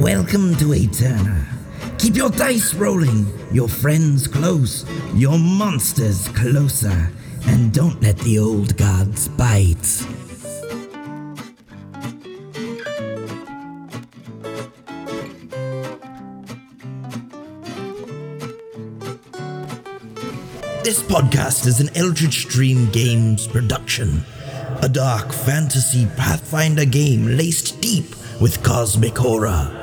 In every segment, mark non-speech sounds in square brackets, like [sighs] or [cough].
Welcome to Eterna. Keep your dice rolling, your friends close, your monsters closer, and don't let the old gods bite. This podcast is an Eldritch Dream Games production, a dark fantasy Pathfinder game laced deep with cosmic horror.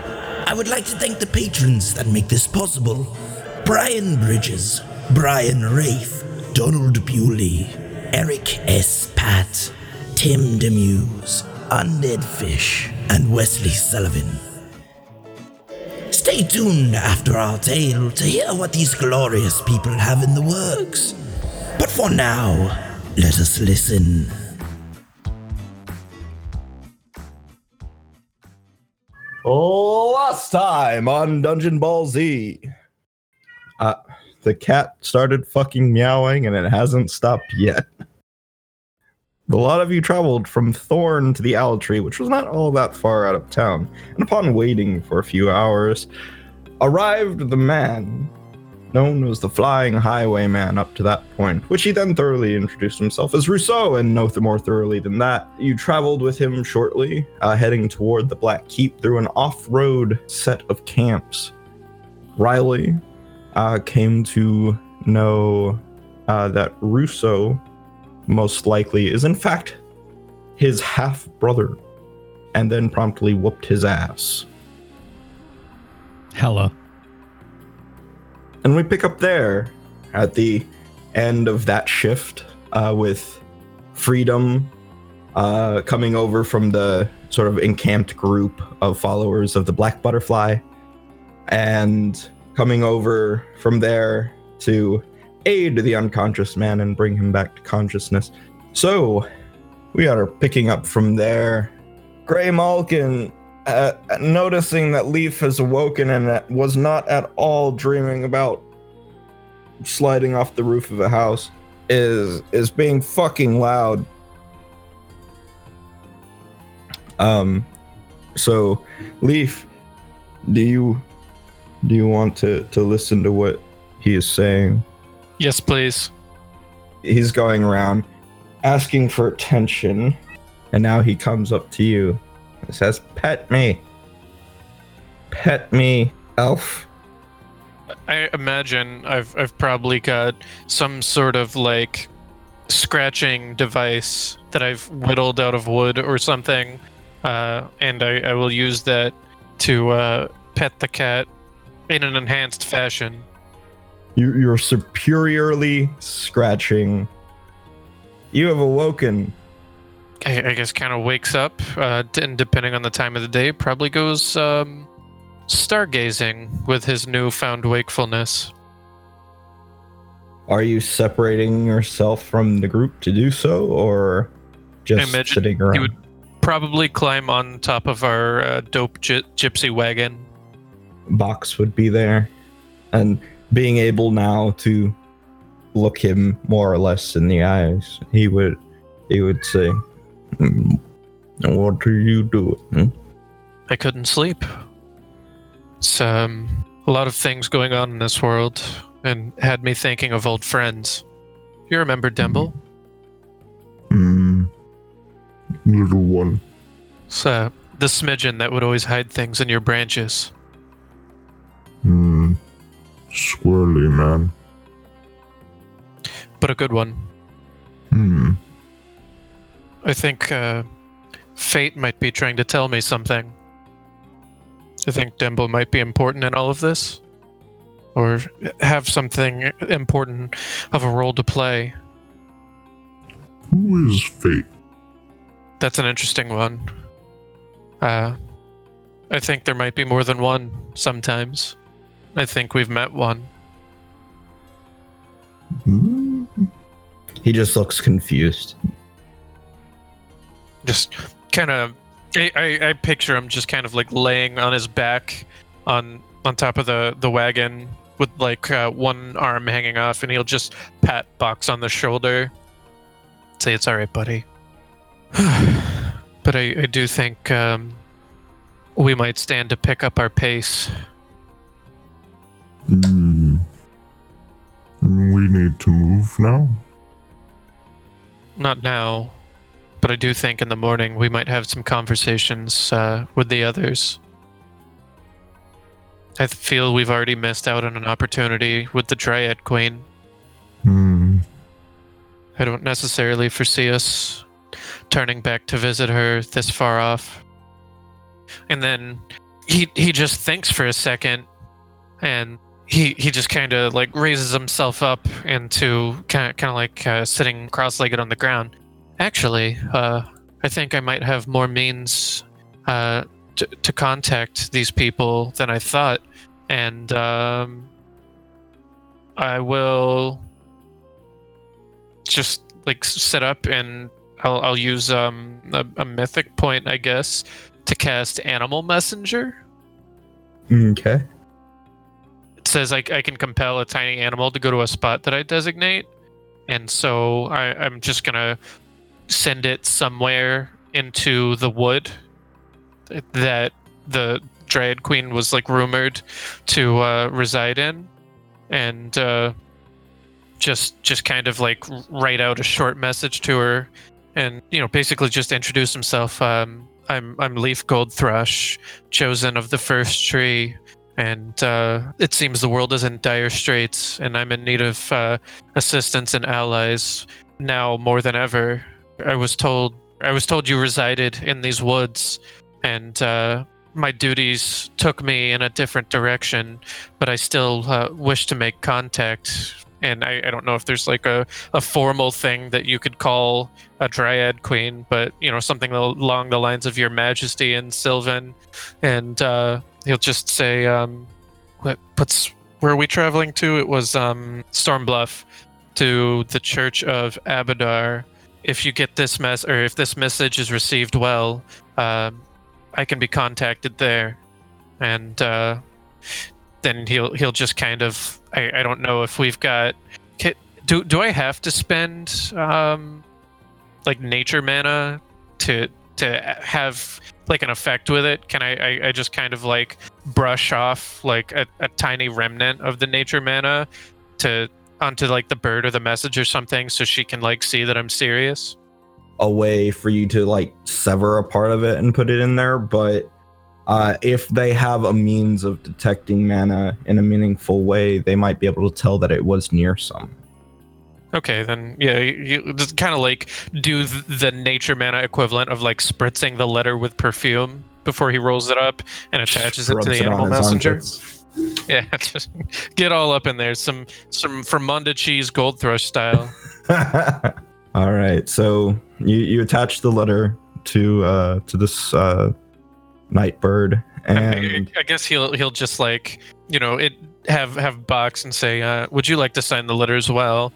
I would like to thank the patrons that make this possible Brian Bridges, Brian Rafe, Donald Bewley, Eric S. Pat, Tim Demuse, Undead Fish, and Wesley Sullivan. Stay tuned after our tale to hear what these glorious people have in the works. But for now, let us listen. Last time on Dungeon Ball Z. Uh, the cat started fucking meowing and it hasn't stopped yet. A lot of you traveled from Thorn to the Owl Tree, which was not all that far out of town, and upon waiting for a few hours, arrived the man known as the Flying Highwayman up to that point, which he then thoroughly introduced himself as Rousseau, and no more thoroughly than that. You traveled with him shortly, uh, heading toward the Black Keep through an off road set of camps. Riley uh, came to know uh, that Rousseau most likely is in fact his half brother, and then promptly whooped his ass. Hella. And we pick up there at the end of that shift uh, with Freedom uh, coming over from the sort of encamped group of followers of the Black Butterfly and coming over from there to aid the unconscious man and bring him back to consciousness. So we are picking up from there. Gray Malkin uh, noticing that Leaf has awoken and was not at all dreaming about sliding off the roof of a house, is is being fucking loud. Um, so Leaf, do you do you want to to listen to what he is saying? Yes, please. He's going around asking for attention, and now he comes up to you it says, Pet me. Pet me, elf. I imagine I've I've probably got some sort of like scratching device that I've whittled out of wood or something, uh, and I, I will use that to uh, pet the cat in an enhanced fashion. You, you're superiorly scratching. You have awoken. I, I guess kind of wakes up, uh, and depending on the time of the day, probably goes um, stargazing with his newfound wakefulness. Are you separating yourself from the group to do so, or just sitting he would- Probably climb on top of our uh, dope gy- gypsy wagon. Box would be there, and being able now to look him more or less in the eyes, he would he would say, "Hmm, "What are you doing?" hmm?" I couldn't sleep. It's um, a lot of things going on in this world, and had me thinking of old friends. You remember Demble? Mm. Little one. It's uh, the smidgen that would always hide things in your branches. Hmm. Squirrely man. But a good one. Hmm. I think uh, fate might be trying to tell me something. I think Demble might be important in all of this, or have something important of a role to play. Who is fate? That's an interesting one. Uh, I think there might be more than one sometimes. I think we've met one. Hmm? He just looks confused. Just kind of, I, I, I picture him just kind of like laying on his back on on top of the the wagon with like uh, one arm hanging off, and he'll just pat Box on the shoulder, say, "It's all right, buddy." [sighs] but I, I do think um, we might stand to pick up our pace. Hmm. We need to move now. Not now, but I do think in the morning we might have some conversations uh, with the others. I feel we've already missed out on an opportunity with the Dryad Queen. Hmm. I don't necessarily foresee us turning back to visit her this far off. And then he he just thinks for a second and he he just kind of like raises himself up into kind of kind of like uh, sitting cross-legged on the ground. Actually, uh, I think I might have more means uh, to, to contact these people than I thought, and um, I will just like set up and I'll, I'll use um, a, a mythic point, I guess, to cast Animal Messenger. Okay. It says I, I can compel a tiny animal to go to a spot that I designate. And so I, I'm just going to send it somewhere into the wood that the Dryad Queen was like rumored to uh, reside in. And uh, just just kind of like write out a short message to her and you know basically just introduce himself. Um, i'm i'm leaf gold thrush chosen of the first tree. And uh, it seems the world is in dire straits and i'm in need of uh, assistance and allies now more than ever i was told i was told you resided in these woods and uh, my duties took me in a different direction but i still uh, wish to make contact and I, I don't know if there's like a, a formal thing that you could call a dryad queen, but you know something along the lines of Your Majesty and Sylvan, and uh, he'll just say, um, "What where are we traveling to?" It was um, Stormbluff to the Church of Abadar. If you get this mess, or if this message is received well, um, I can be contacted there, and uh, then he'll he'll just kind of I, I don't know if we've got do do I have to spend um like nature mana to to have like an effect with it? Can I I, I just kind of like brush off like a, a tiny remnant of the nature mana to onto like the bird or the message or something so she can like see that I'm serious? A way for you to like sever a part of it and put it in there, but uh, if they have a means of detecting mana in a meaningful way, they might be able to tell that it was near some. Okay, then yeah, you, you just kind of like do th- the nature mana equivalent of like spritzing the letter with perfume before he rolls it up and attaches it to the on animal messenger. armpits. [laughs] Yeah, just get all up in there, some some Fermunda cheese gold thrush style. [laughs] All right, so you you attach the letter to uh to this uh night bird I, and I guess he'll he'll just like you know it have have box and say, uh, "Would you like to sign the letter as well?"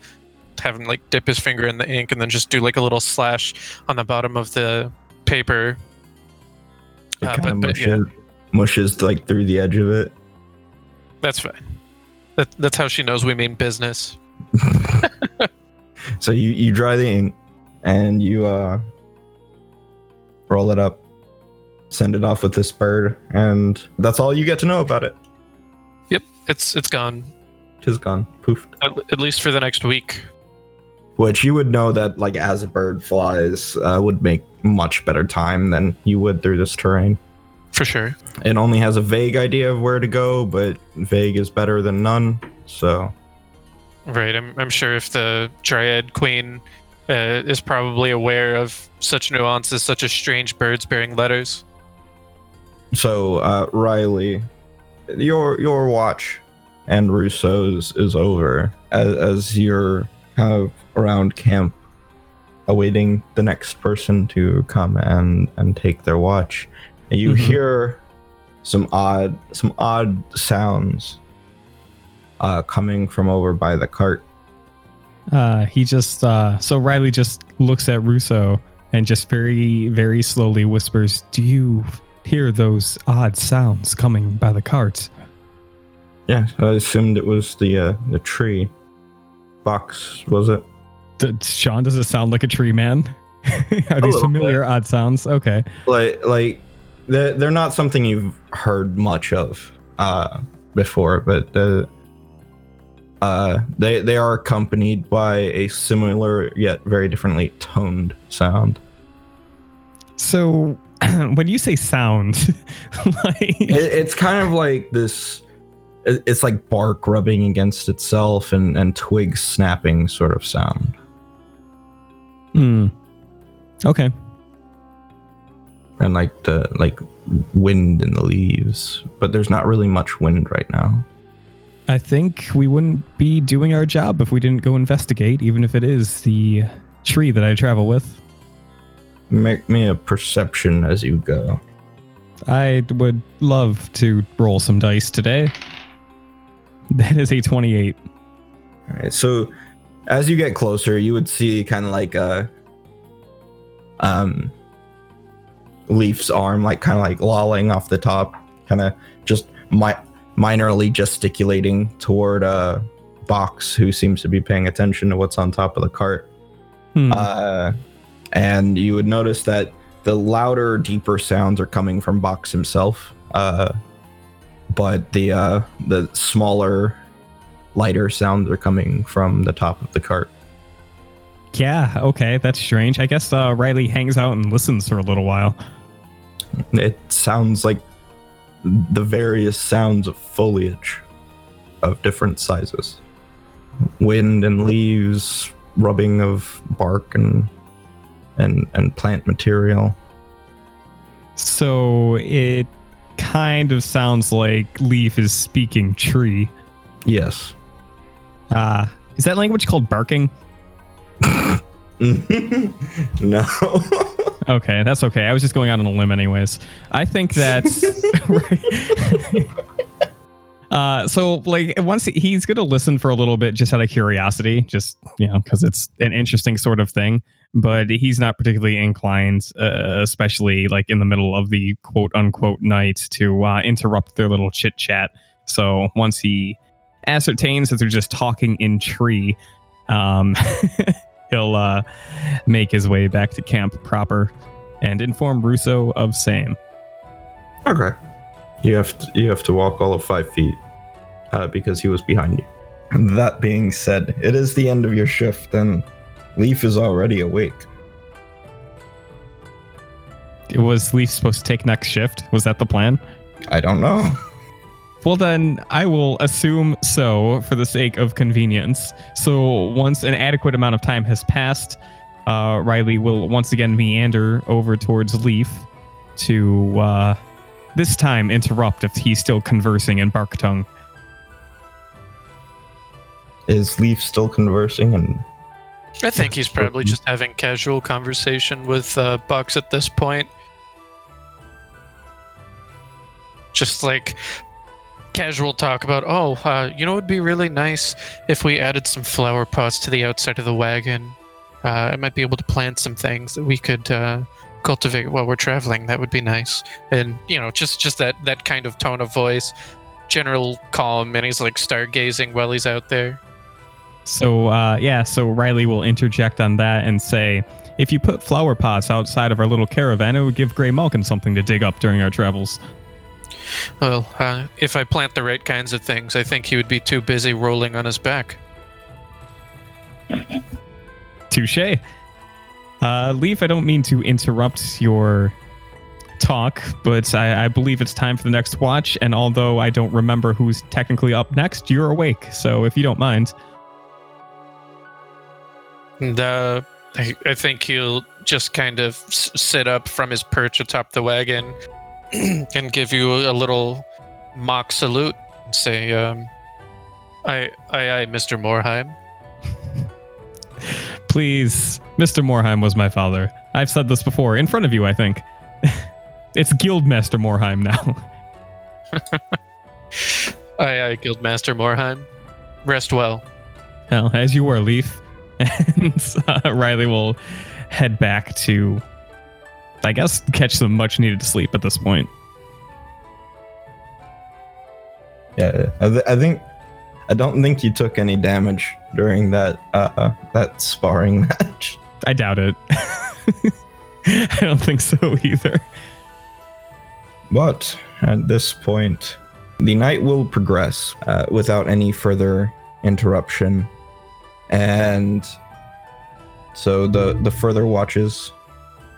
Have him like dip his finger in the ink and then just do like a little slash on the bottom of the paper. it Uh, kind of but- but, yeah. mushes, mushes like through the edge of it. That's fine. That, that's how she knows we mean business. [laughs] So you you dry the ink and you uh roll it up, send it off with this bird, and that's all you get to know about it. Yep, it's it's gone. Tis gone, poof. At, at least for the next week. Which you would know that like as a bird flies uh, would make much better time than you would through this terrain. For sure. It only has a vague idea of where to go, but vague is better than none. So Right. I'm, I'm sure if the Dryad Queen uh, is probably aware of such nuances, such as strange birds bearing letters. So, uh, Riley, your your watch and Russo's is over as, as you're kind of around camp, awaiting the next person to come and and take their watch. And you Mhm. hear some odd some odd sounds uh, coming from over by the cart. Uh, he just uh, so Riley just looks at Russo and just very very slowly whispers, "Do you hear those odd sounds coming by the cart?" Yeah, I assumed it was the uh, the tree box. Was it? D- Sean, does it sound like a tree man? [laughs] Are these familiar odd sounds? Okay. like like they're, they're not something you've heard much of uh, before, but uh, uh, they they are accompanied by a similar yet very differently toned sound. So [clears throat] when you say sound, [laughs] like It, it's kind of like this. it- It's like bark rubbing against itself and and twigs snapping sort of sound. Hmm. Okay. And like the like wind in the leaves but there's not really much wind right now I think we wouldn't be doing our job if we didn't go investigate, even if it is the tree that I travel with. make me a perception as you go I would love to roll some dice today. [laughs] That is a 28. all right so as you get closer you would see kind of like a um leaf's arm like kind of like lolling off the top kind of just mi- minorly gesticulating toward uh box who seems to be paying attention to what's on top of the cart Hmm. uh, and you would notice that the louder, deeper sounds are coming from Box himself, uh, but the uh, the smaller, lighter sounds are coming from the top of the cart. yeah, okay, that's strange. I guess uh, Riley hangs out and listens for a little while. It sounds like the various sounds of foliage of different sizes, wind and leaves, rubbing of bark and and and plant material. So it kind of sounds like Leaf is speaking tree. Yes. Uh, is that language called barking? [laughs] no. [laughs] Okay, that's okay. I was just going out on a limb, anyways. I think that's. [laughs] [laughs] Uh, so like once he- he's gonna listen for a little bit, just out of curiosity, just you know, because it's an interesting sort of thing. But he's not particularly inclined, uh, especially like in the middle of the quote unquote night, to uh, interrupt their little chit chat. So once he ascertains that they're just talking in tree, um, [laughs] he'll uh, make his way back to camp proper and inform Russo of same. Okay. You have to, you have to walk all of five feet uh, because he was behind you. That being said, it is the end of your shift, and Leaf is already awake. Was Leaf supposed to take next shift? Was that the plan? I don't know. Well, then I will assume so for the sake of convenience. So once an adequate amount of time has passed, uh, Riley will once again meander over towards Leaf to uh, this time interrupt if he's still conversing in bark tongue. Is Leaf still conversing? And I think he's probably just having casual conversation with uh, Box at this point. Just like casual talk about, oh, uh, you know, it'd be really nice if we added some flower pots to the outside of the wagon. Uh, I might be able to plant some things that we could uh, cultivate while we're traveling. That would be nice. And you know, just just that that kind of tone of voice, general calm, and he's like stargazing while he's out there. So uh, yeah, so Riley will interject on that and say, if you put flower pots outside of our little caravan, it would give Grey Malkin something to dig up during our travels. Well, uh, if I plant the right kinds of things, I think he would be too busy rolling on his back. Touche. Uh, Leaf, I don't mean to interrupt your talk, but I, I believe it's time for the next watch. And although I don't remember who's technically up next, you're awake. So if you don't mind, And uh, I, I think he'll just kind of s- sit up from his perch atop the wagon [clears throat] and give you a little mock salute and say, um, "I, I, I, Mr. Morheim." [laughs] please, Mr. Morheim was my father. I've said this before in front of you, I think. [laughs] it's Guildmaster Morheim now. [laughs] Aye, aye, Guildmaster Morheim. Rest well. Well, as you were, Leaf. And uh, Riley will head back to, I guess, catch some much needed sleep at this point. yeah, I, th- I think I don't think you took any damage during that uh, that sparring [laughs] match. I doubt it. [laughs] I don't think so either. But at this point, the night will progress uh, without any further interruption. And so the, the further watches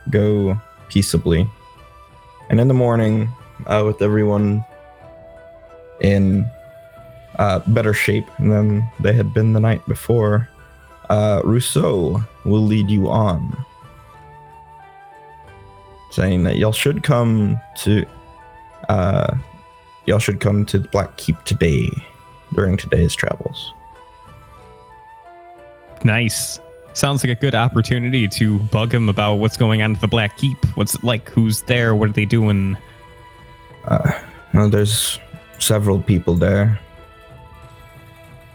go peaceably. And in the morning, uh, with everyone in uh, better shape than they had been the night before, uh, Rousseau will lead you on, saying that y'all should come to, uh, y'all should come to the Black Keep today during today's travels. Nice. Sounds like a good opportunity to bug him about what's going on at the Black Keep. What's it like? Who's there? What are they doing? Uh, well, there's several people there.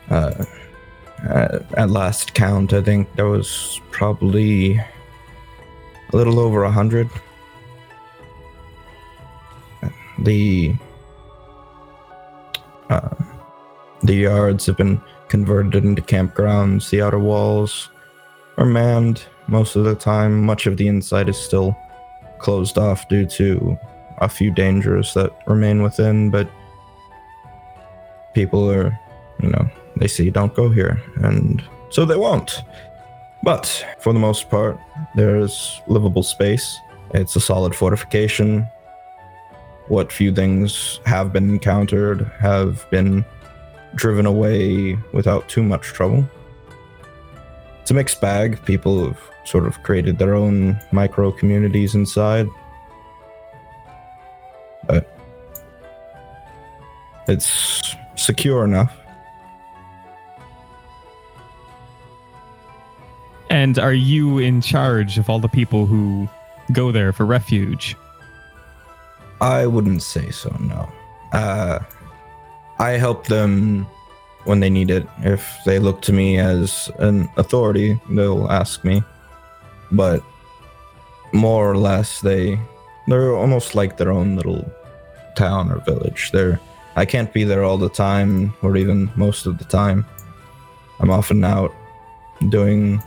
Uh, at, at last count, I think there was probably a little over a hundred. The uh, the yards have been converted into campgrounds. The outer walls are manned most of the time. Much of the inside is still closed off due to a few dangers that remain within, but people are, you know, they see don't go here, and so they won't. But for the most part, there's livable space. It's a solid fortification. What few things have been encountered have been driven away without too much trouble. It's a mixed bag. People have sort of created their own micro communities inside. But it's secure enough. And are you in charge of all the people who go there for refuge? I wouldn't say so, no. Uh, I help them when they need it. If they look to me as an authority, they'll ask me. But more or less, they they're almost like their own little town or village. They're I can't be there all the time, or even most of the time. I'm often out doing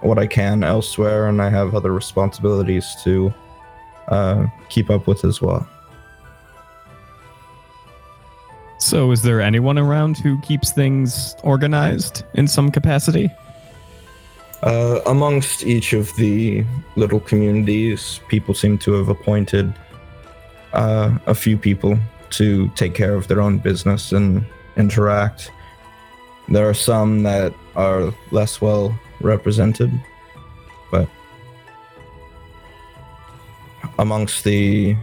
what I can elsewhere, and I have other responsibilities to uh, keep up with as well. So, is there anyone around who keeps things organized in some capacity? Uh, amongst each of the little communities, people seem to have appointed uh, a few people to take care of their own business and interact. There are some that are less well represented, but amongst the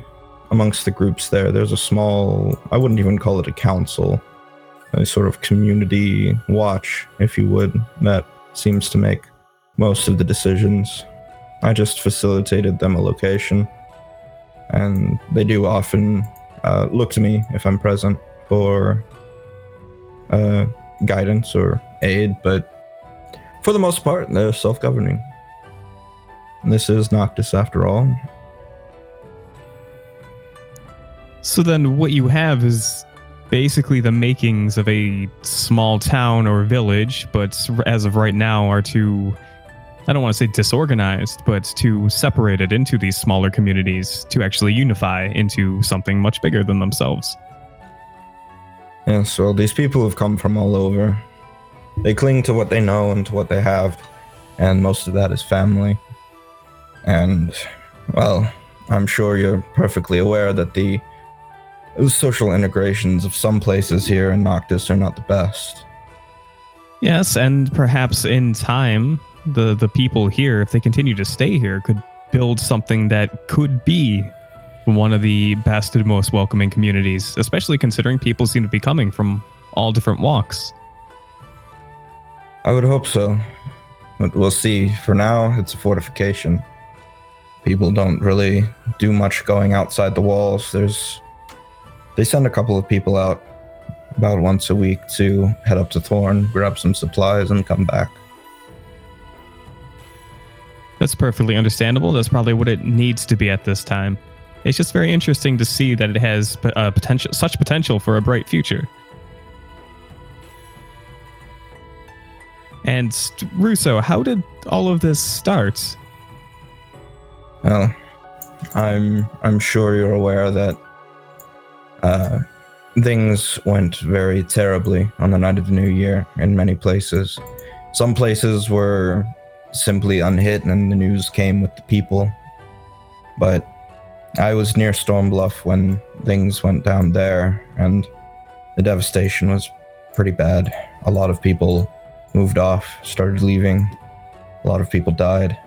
amongst the groups there, there's a small I wouldn't even call it a council, a sort of community watch, if you would, that seems to make most of the decisions. I just facilitated them a location, and they do often uh, look to me if I'm present for uh, guidance or aid, but for the most part, they're self governing. This is Noctis after all. So then, what you have is basically the makings of a small town or village, but as of right now, are to I don't want to say disorganized, but to separate it into these smaller communities to actually unify into something much bigger than themselves. Yes, well, these people have come from all over. They cling to what they know and to what they have, and most of that is family. And, well, I'm sure you're perfectly aware that the social integrations of some places here in Noctis are not the best. Yes, and perhaps in time, the the people here, if they continue to stay here, could build something that could be one of the best and most welcoming communities, especially considering people seem to be coming from all different walks. I would hope so. But we'll see. For now, it's a fortification. People don't really do much going outside the walls. There's they send a couple of people out about once a week to head up to Thorn, grab some supplies, and come back. That's perfectly understandable. That's probably what it needs to be at this time. It's just very interesting to see that it has uh, potential, such potential for a bright future. And Russo, how did all of this start? Well, I'm I'm sure you're aware that uh, things went very terribly on the night of the new year in many places. Some places were simply unhit, and the news came with the people. But I was near Stormbluff when things went down there, and the devastation was pretty bad. A lot of people moved off, started leaving. A lot of people died.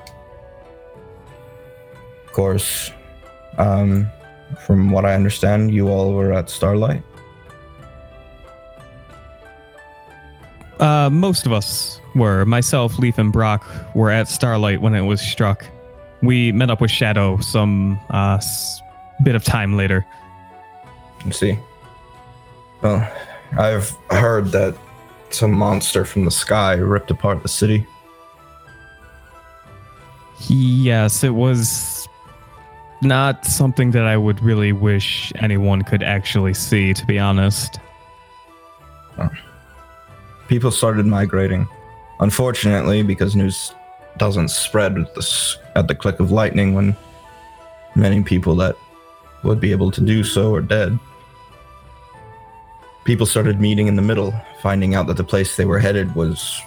Of course, um, from what I understand, you all were at Starlight. Uh, most of us were. Myself, Leaf, and Brock were at Starlight when it was struck. We met up with Shadow some uh, s- bit of time later. I see. Well, I've heard that some monster from the sky ripped apart the city. Yes, it was not something that I would really wish anyone could actually see, to be honest. People started migrating. Unfortunately, because news doesn't spread at the, at the click of lightning when many people that would be able to do so are dead. People started meeting in the middle, finding out that the place they were headed was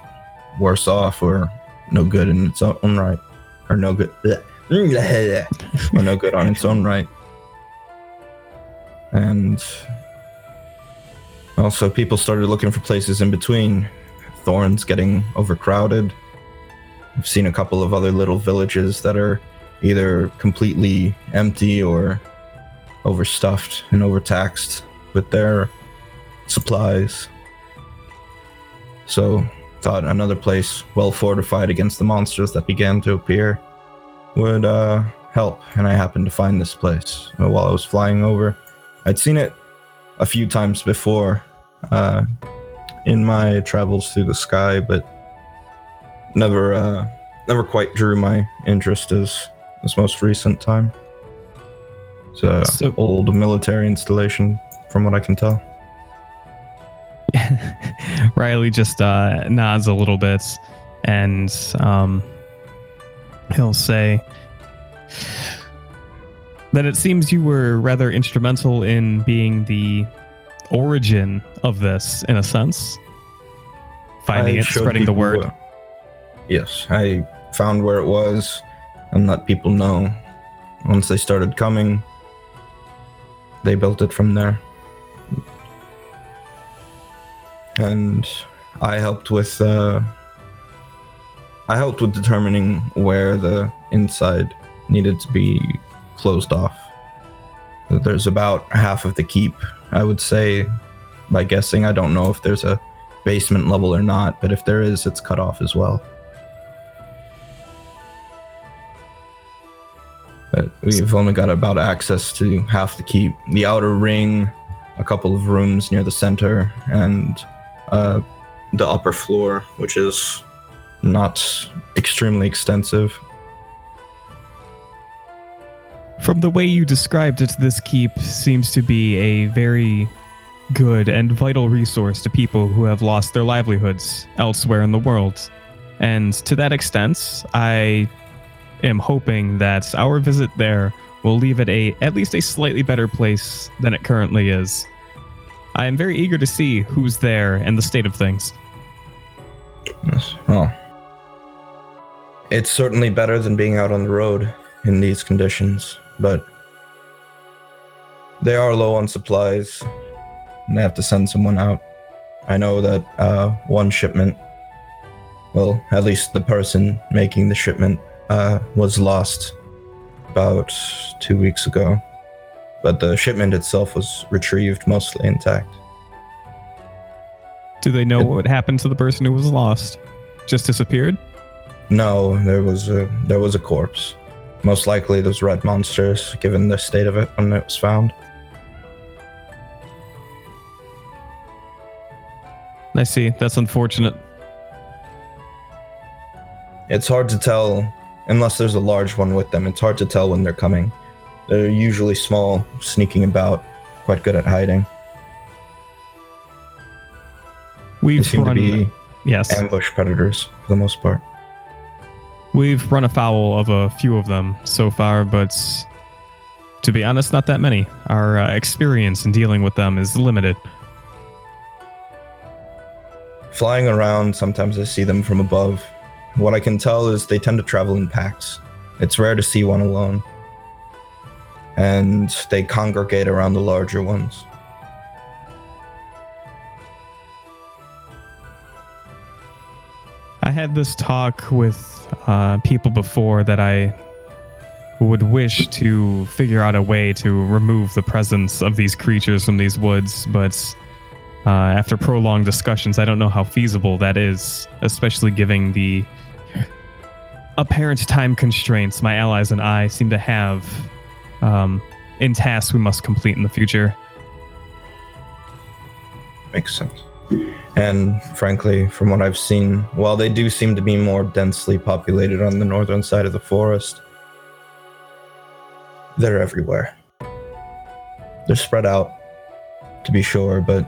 worse off or no good in its own right. Or no good. Mm, or no good on its own right. And also, people started looking for places in between. Thorn's getting overcrowded. I've seen a couple of other little villages that are either completely empty or overstuffed and overtaxed with their supplies. So, thought another place well fortified against the monsters that began to appear would uh, help. And I happened to find this place uh, while I was flying over. I'd seen it a few times before uh, in my travels through the sky, but never uh, never quite drew my interest as this most recent time. It's a So- old military installation, from what I can tell. [laughs] Riley just uh, nods a little bit and um, he'll say that it seems you were rather instrumental in being the origin of this, in a sense. Finding I it, spreading the word. where- yes, I found where it was and let people know. Once they started coming, they built it from there. And I helped with uh, I helped with determining where the inside needed to be closed off. There's about half of the keep, I would say, by guessing. I don't know if there's a basement level or not, but if there is, it's cut off as well. But we've only got about access to half the keep. The outer ring, a couple of rooms near the center, and uh, the upper floor, which is not extremely extensive. From the way you described it, this keep seems to be a very good and vital resource to people who have lost their livelihoods elsewhere in the world. And to that extent, I am hoping that our visit there will leave it a at least a slightly better place than it currently is. I am very eager to see who's there and the state of things. Yes. Well, it's certainly better than being out on the road in these conditions, but they are low on supplies, and they have to send someone out. I know that uh, one shipment, well, at least the person making the shipment, uh, was lost about two weeks ago, but the shipment itself was retrieved mostly intact. Do they know what happened to the person who was lost? Just disappeared? No, there was a there was a corpse. Most likely those red monsters, given the state of it when it was found. I see. That's unfortunate. It's hard to tell unless there's a large one with them. It's hard to tell when they're coming. They're usually small, sneaking about, quite good at hiding. We've seem to be yes, ambush predators for the most part. We've run afoul of a few of them so far, but to be honest, not that many. Our uh, experience in dealing with them is limited. Flying around, sometimes I see them from above. What I can tell is they tend to travel in packs. It's rare to see one alone. And they congregate around the larger ones. I had this talk with uh, people before that I would wish to figure out a way to remove the presence of these creatures from these woods, but uh, after prolonged discussions, I don't know how feasible that is, especially given the apparent time constraints my allies and I seem to have um, in tasks we must complete in the future. Makes sense. And frankly, from what I've seen, while they do seem to be more densely populated on the northern side of the forest, they're everywhere. They're spread out, to be sure, but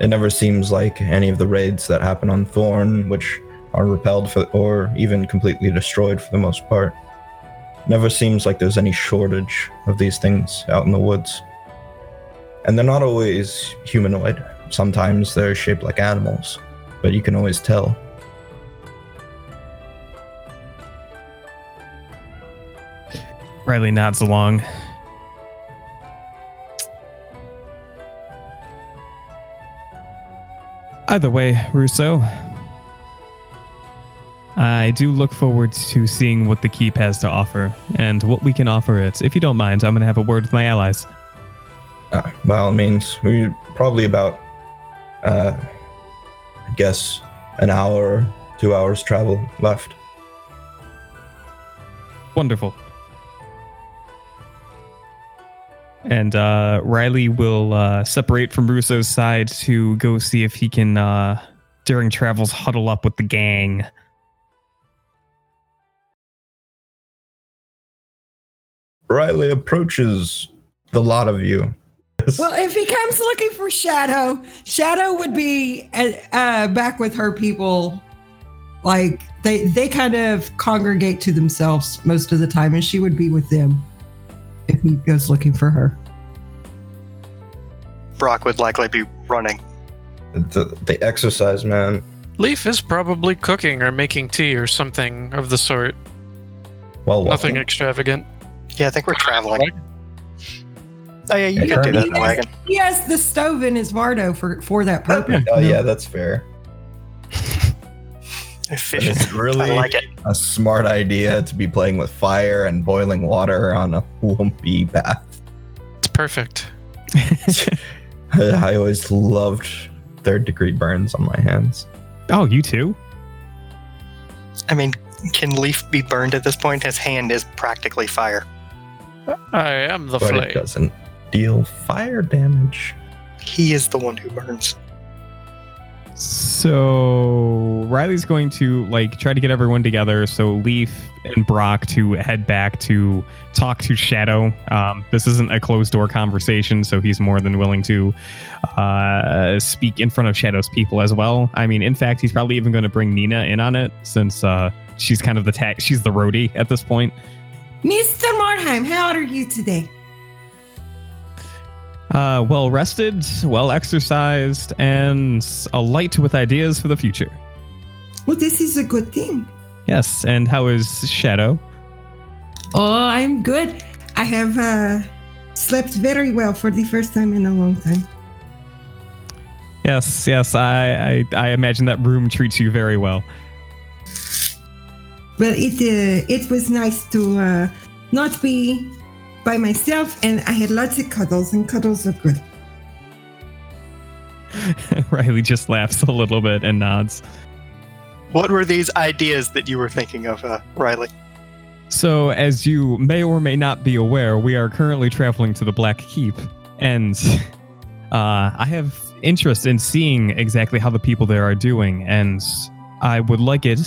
it never seems like any of the raids that happen on Thorn, which are repelled for, or even completely destroyed for the most part, never seems like there's any shortage of these things out in the woods. And they're not always humanoid. Sometimes they're shaped like animals, but you can always tell. Riley nods along. Either way, Russo, I do look forward to seeing what the keep has to offer and what we can offer it. If you don't mind, I'm going to have a word with my allies. Uh, by all means, we probably about, uh, I guess, an hour, two hours travel left. Wonderful. And uh, Riley will uh, separate from Russo's side to go see if he can, uh, during travels, huddle up with the gang. Riley approaches the lot of you. Well, if he comes looking for Shadow, Shadow would be uh, uh, back with her people. Like they they kind of congregate to themselves most of the time, and she would be with them if he goes looking for her. Brock would likely be running. The, the exercise, man. Leaf is probably cooking or making tea or something of the sort. Well, Nothing walking. extravagant. Yeah, I think we're traveling. Oh yeah, you Yeah, can do that He in the has, wagon. he has the stove in his Vardo for for that oh, purpose. Oh yeah, that's fair. Efficient. [laughs] It's really I like it. a smart idea to be playing with fire and boiling water on a lumpy bath. It's perfect. [laughs] I always loved third degree burns on my hands. oh, you too? I mean, can Leaf be burned at this point? His hand is practically fire. I am the but it doesn't deal fire damage. He is the one who burns. So Riley's going to like try to get everyone together. So Leaf and Brock to head back to talk to Shadow. Um, this isn't a closed door conversation, so he's more than willing to uh, speak in front of Shadow's people as well. I mean, in fact, he's probably even going to bring Nina in on it since uh, she's kind of the tag. She's the roadie at this point. Mr. Morheim, how are you today? Uh, well rested, well exercised, and alight with ideas for the future. Well, this is a good thing. Yes, and how is Shadow? Oh, I'm good. I have uh, slept very well for the first time in a long time. Yes, yes, I, I, I imagine that room treats you very well. Well, it uh, it was nice to uh, not be by myself, and I had lots of cuddles, and cuddles are good. [laughs] Riley just laughs a little bit and nods. What were these ideas that you were thinking of, uh, Riley? So, as you may or may not be aware, we are currently traveling to the Black Keep, and [laughs] uh, I have interest in seeing exactly how the people there are doing, and I would like it,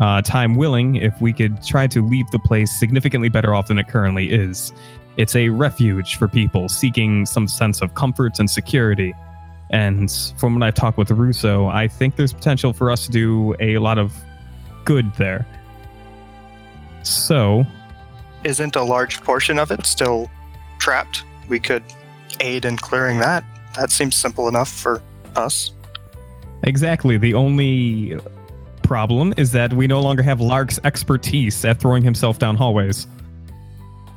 uh, time willing, if we could try to leave the place significantly better off than it currently is. It's a refuge for people seeking some sense of comfort and security. And from when I've talked with Russo, I think there's potential for us to do a lot of good there. So, isn't a large portion of it still trapped, we could aid in clearing that. That seems simple enough for us. Exactly. The only problem is that we no longer have Lark's expertise at throwing himself down hallways.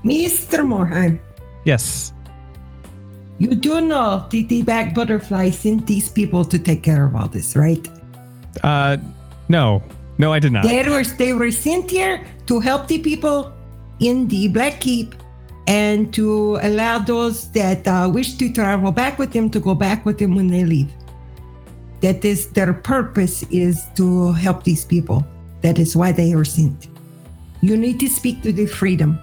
Mr. Morheim, Yes. you do know the, the back butterfly sent these people to take care of all this, right? Uh, no. No, I did not. They were they were sent here to help the people in the Black Keep and to allow those that uh, wish to travel back with them to go back with them when they leave. That is their purpose is to help these people. That is why they are sent. You need to speak to the freedom.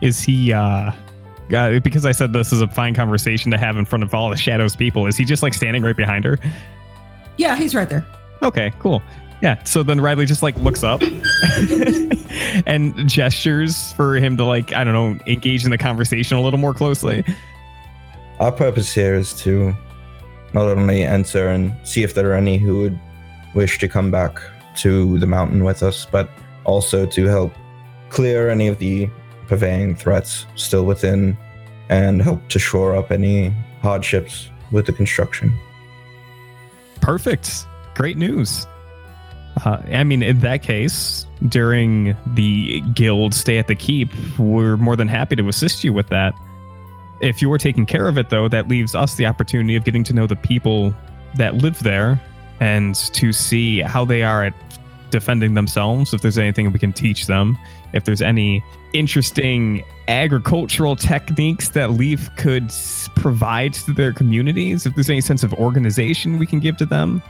Is he, uh, uh, because I said this is a fine conversation to have in front of all the Shadows people, is he just like standing right behind her? Yeah, he's right there. Okay, cool. Yeah, so then Riley just like looks up [laughs] and gestures for him to like, I don't know, engage in the conversation a little more closely. Our purpose here is to not only enter and see if there are any who would wish to come back to the mountain with us, but also to help clear any of the purveying threats still within and help to shore up any hardships with the construction. Perfect. Great news. Uh, I mean, in that case, during the guild stay at the keep, we're more than happy to assist you with that. If you are taking care of it, though, that leaves us the opportunity of getting to know the people that live there and to see how they are at defending themselves, if there's anything we can teach them, if there's any interesting agricultural techniques that Leaf could provide to their communities, if there's any sense of organization we can give to them.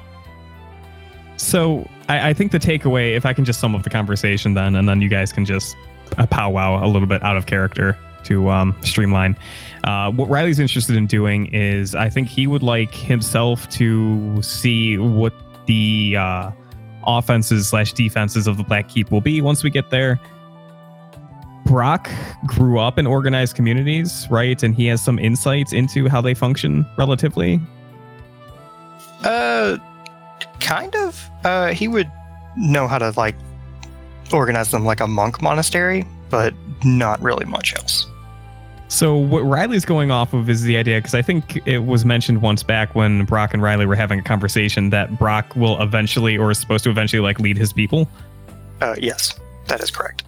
So I, I think the takeaway, if I can just sum up the conversation then, and then you guys can just uh, powwow a little bit out of character to um, streamline. Uh, what Riley's interested in doing is, I think he would like himself to see what the uh, offenses slash defenses of the Black Keep will be once we get there. Brock grew up in organized communities, right? And he has some insights into how they function relatively. Uh, kind of. Uh, he would know how to like organize them like a monk monastery, but not really much else. So what Riley's going off of is the idea because I think it was mentioned once back when Brock and Riley were having a conversation that Brock will eventually or is supposed to eventually like lead his people. Uh, yes, that is correct.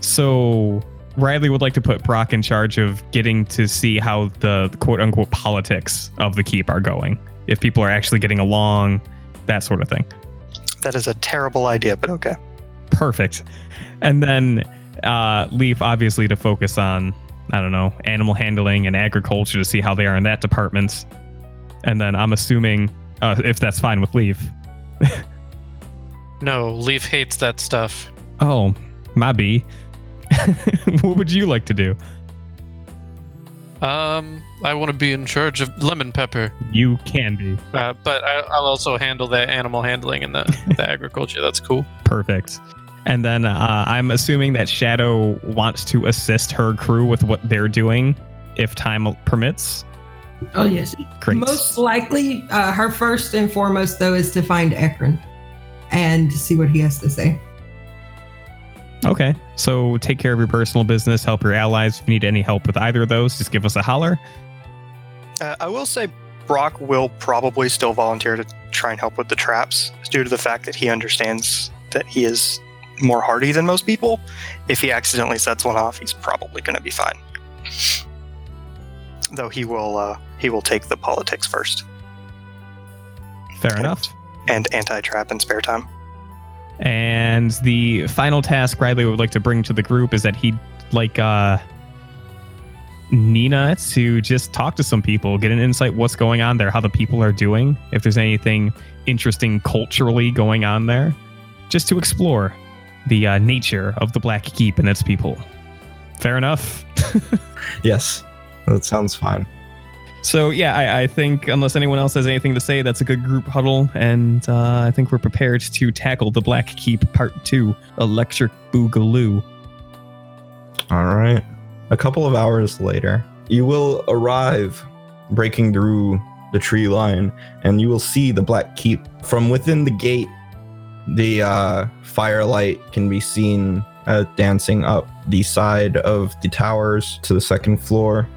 So Riley would like to put Brock in charge of getting to see how the quote unquote politics of the keep are going. If people are actually getting along, that sort of thing. That is a terrible idea, but okay. Perfect. And then uh, Leaf obviously to focus on I don't know animal handling and agriculture to see how they are in that department. And then I'm assuming uh, if that's fine with Leaf. No, Leaf hates that stuff. Oh, my B. [laughs] what would you like to do? Um, I want to be in charge of lemon pepper, You can be. uh, but I, I'll also handle the animal handling and the, the [laughs] agriculture. That's cool. Perfect. And then uh, I'm assuming that Shadow wants to assist her crew with what they're doing if time permits. Oh yes. Great. Most likely, uh, her first and foremost though is to find Ekron and see what he has to say. Okay. So take care of your personal business, help your allies. If you need any help with either of those, just give us a holler. Uh, I will say Brock will probably still volunteer to try and help with the traps due to the fact that he understands that he is more hardy than most people. If he accidentally sets one off, he's probably going to be fine. Though he will uh, he will take the politics first Fair enough. and anti-trap in spare time. And the final task Riley would like to bring to the group is that he'd like uh Nina to just talk to some people, get an insight what's going on there, how the people are doing, if there's anything interesting culturally going on there, just to explore the uh, nature of the Black Keep and its people. Fair enough. [laughs] Yes, that sounds fine. So yeah, I, I think unless anyone else has anything to say, that's a good group huddle, and uh, I think we're prepared to tackle the Black Keep Part Two, Electric Boogaloo. All right. A couple of hours later, you will arrive breaking through the tree line and you will see the Black Keep from within the gate. The uh, firelight can be seen uh, dancing up the side of the towers to the second floor.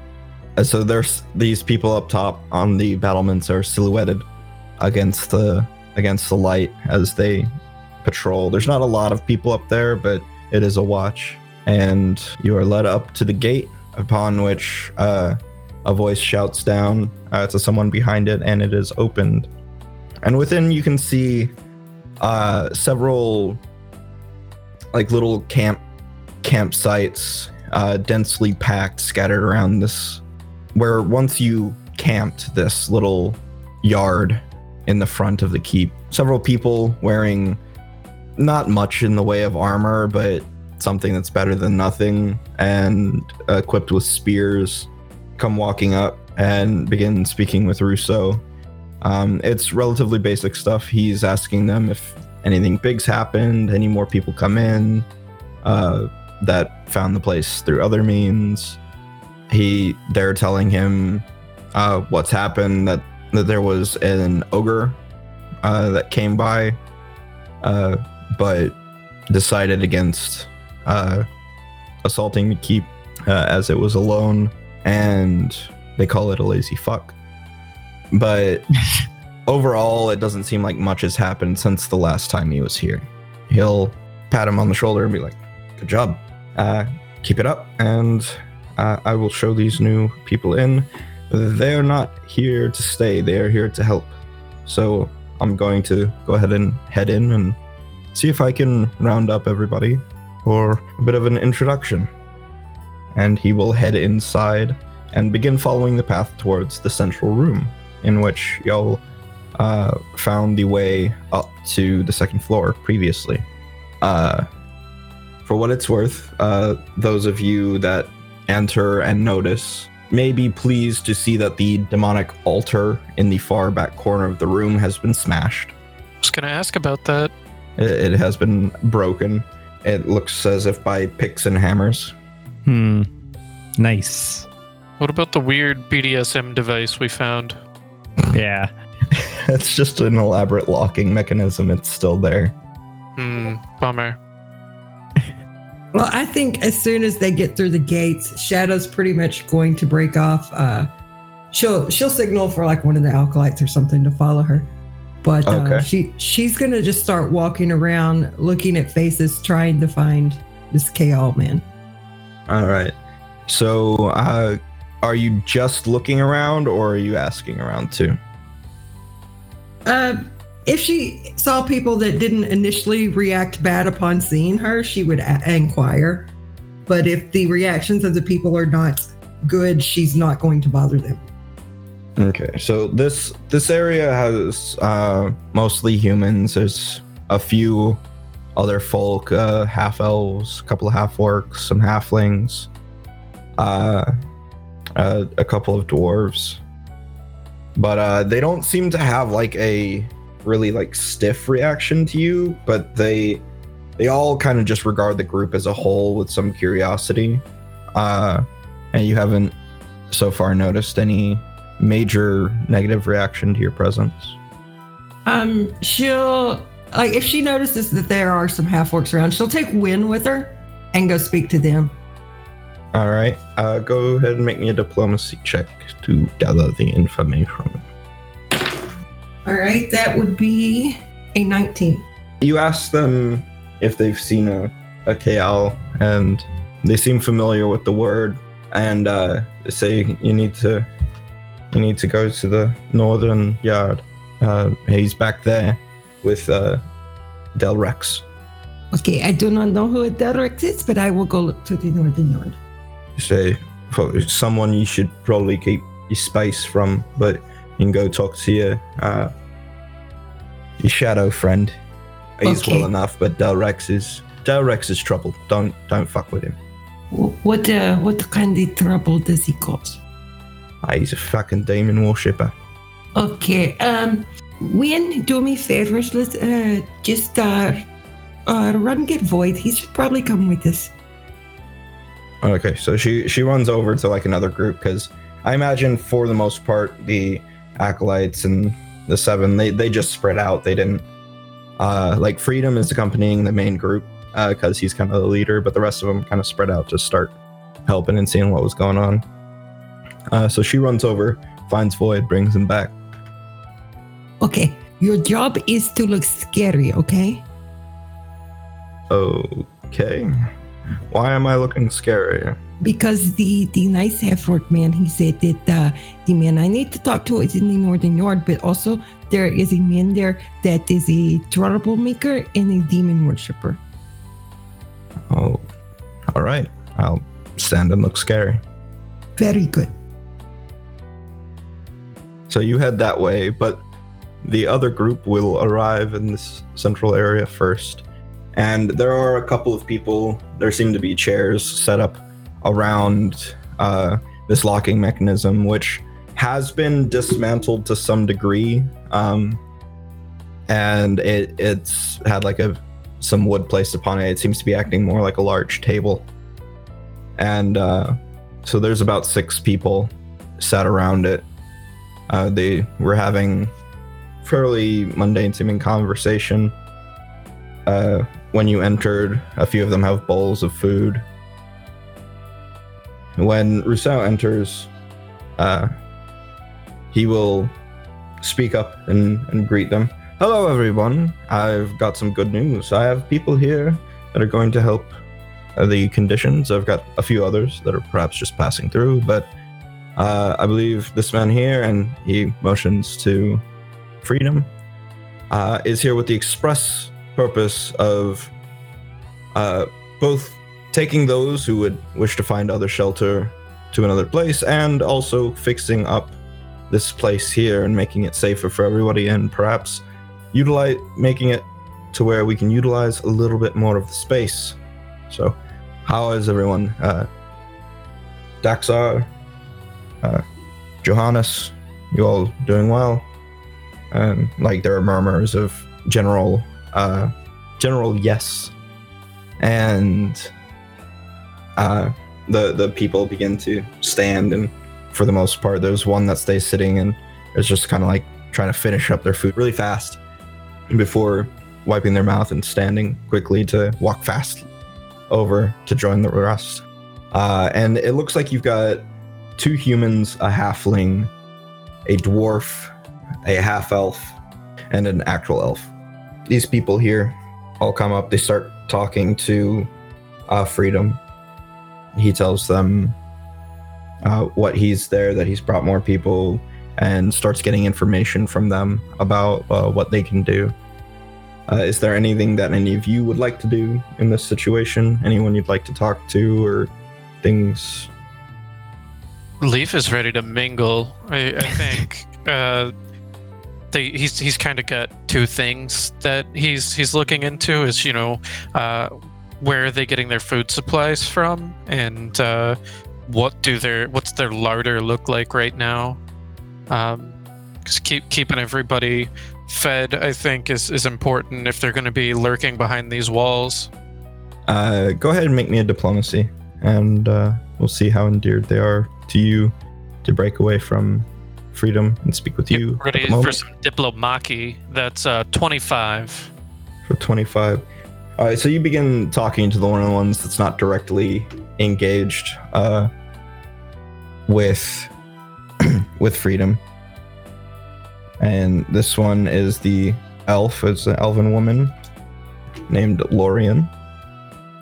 And so there's these people up top on the battlements are silhouetted against the against the light as they patrol. There's not a lot of people up there, but it is a watch. And you are led up to the gate, upon which uh, a voice shouts down uh, to someone behind it, and it is opened. And within, you can see uh, several like little camp campsites, uh, densely packed, scattered around this. Where once you camped this little yard in the front of the keep, several people wearing not much in the way of armor, but something that's better than nothing, and equipped with spears, come walking up and begin speaking with Russo. Um, it's relatively basic stuff. He's asking them if anything big's happened, any more people come in uh, that found the place through other means. He, they're telling him uh, what's happened. That that there was an ogre uh, that came by, uh, but decided against uh, assaulting the keep uh, as it was alone, and they call it a lazy fuck. But overall, it doesn't seem like much has happened since the last time he was here. He'll pat him on the shoulder and be like, "Good job, uh, keep it up," and uh, I will show these new people in. They're not here to stay; they are here to help. So I'm going to go ahead and head in and see if I can round up everybody for a bit of an introduction. And he will head inside and begin following the path towards the central room, in which y'all uh, found the way up to the second floor previously. Uh, for what it's worth, uh, those of you that enter and notice may be pleased to see that the demonic altar in the far back corner of the room has been smashed. I was gonna ask about that. It, it has been broken. It looks as if by picks and hammers. Hmm. Nice. What about the weird BDSM device we found? Yeah. [laughs] it's just an elaborate locking mechanism. It's still there. Hmm. Bummer. [laughs] Well, I think as soon as they get through the gates, Shadow's pretty much going to break off. Uh, she'll she'll signal for like one of the acolytes or something to follow her, but uh, Okay. she she's gonna just start walking around, looking at faces, trying to find this Kaal man. All right. So, uh, are you just looking around or are you asking around too? Uh, if she saw people that didn't initially react bad upon seeing her, she would a- inquire. But if the reactions of the people are not good, she's not going to bother them. Okay, so this this area has uh, mostly humans. There's a few other folk, uh, half elves, a couple of half orcs, some halflings, uh, uh, a couple of dwarves, but uh, they don't seem to have like a really like stiff reaction to you. But they they all kind of just regard the group as a whole with some curiosity, uh, and you haven't so far noticed any major negative reaction to your presence. Um, she'll like if she notices that there are some half orcs around, she'll take Win with her and go speak to them. All right, uh, go ahead and make me a diplomacy check to gather the information. All right, that would be a 19. You ask them if they've seen a, a Kaal, and they seem familiar with the word, and uh, they say you need to you need to go to the northern yard. Uh, he's back there with uh, Del Rex. Okay, I do not know who Derek is, but I will go look to the northern yard. Say for someone you should probably keep your space from, but you can go talk to your uh, your shadow friend. He's Okay. well enough, but Del Rex is Del Rex is trouble. Don't don't fuck with him. What uh, what kind of trouble does he cause? Ah, he's a fucking demon worshipper. Okay, um, Win, do me favors. Let's uh, just uh, uh, run get Void. He should probably come with us. Okay, so she she runs over to like another group because I imagine for the most part the acolytes and the seven they they just spread out. They didn't uh like Freedom is accompanying the main group because he's kind of the leader, but the rest of them kind of spread out to start helping and seeing what was going on. Uh, so she runs over, finds Void, brings him back. Okay, your job is to look scary, okay? Okay. Why am I looking scary? Because the the nice half-orc man, he said that uh, the man I need to talk to is in the northern yard, but also there is a man there that is a troublemaker and a demon worshiper. Oh, all right. I'll stand and look scary. Very good. So you head that way, but the other group will arrive in this central area first. And there are a couple of people, there seem to be chairs set up around uh, this locking mechanism, which has been dismantled to some degree. Um, and it, it's had like a some wood placed upon it. It seems to be acting more like a large table. And uh, so there's about six people sat around it. Uh, they were having fairly mundane seeming conversation. Uh, when you entered, a few of them have bowls of food. When Russo enters, uh, he will speak up and, and greet them. Hello, everyone. I've got some good news. I have people here that are going to help the conditions. I've got a few others that are perhaps just passing through, but uh, I believe this man here, and he motions to Freedom, uh, is here with the express purpose of uh, both taking those who would wish to find other shelter to another place and also fixing up this place here and making it safer for everybody and perhaps utilize making it to where we can utilize a little bit more of the space. So, how is everyone? Uh, Daxar, uh, Johannes, you all doing well? And like there are murmurs of general, uh, general yes, and uh, the the people begin to stand, and for the most part, there's one that stays sitting and is just kind of like trying to finish up their food really fast before wiping their mouth and standing quickly to walk fast over to join the rest. Uh, and it looks like you've got two humans, a halfling, a dwarf, a half elf, and an actual elf. These people here all come up, they start talking to uh, Freedom. He tells them uh, what he's there, that he's brought more people, and starts getting information from them about uh, what they can do. Uh, is there anything that any of you would like to do in this situation? Anyone you'd like to talk to, or things? Leaf is ready to mingle. I, I think [laughs] uh, he's he's kind of got two things that he's he's looking into. Is you know uh, where are they getting their food supplies from, and uh, what do their what's their larder look like right now? Um, keep keeping everybody fed. I think is is important if they're going to be lurking behind these walls. Uh, go ahead and make me a diplomacy, and uh, we'll see how endeared they are to you to break away from freedom and speak with you. at Ready the for some diplomaki. That's uh, 25. for 25. All right, so you begin talking to the one of the ones that's not directly engaged uh, with [clears throat] with freedom, and this one is the elf. It's an elven woman named Lorian.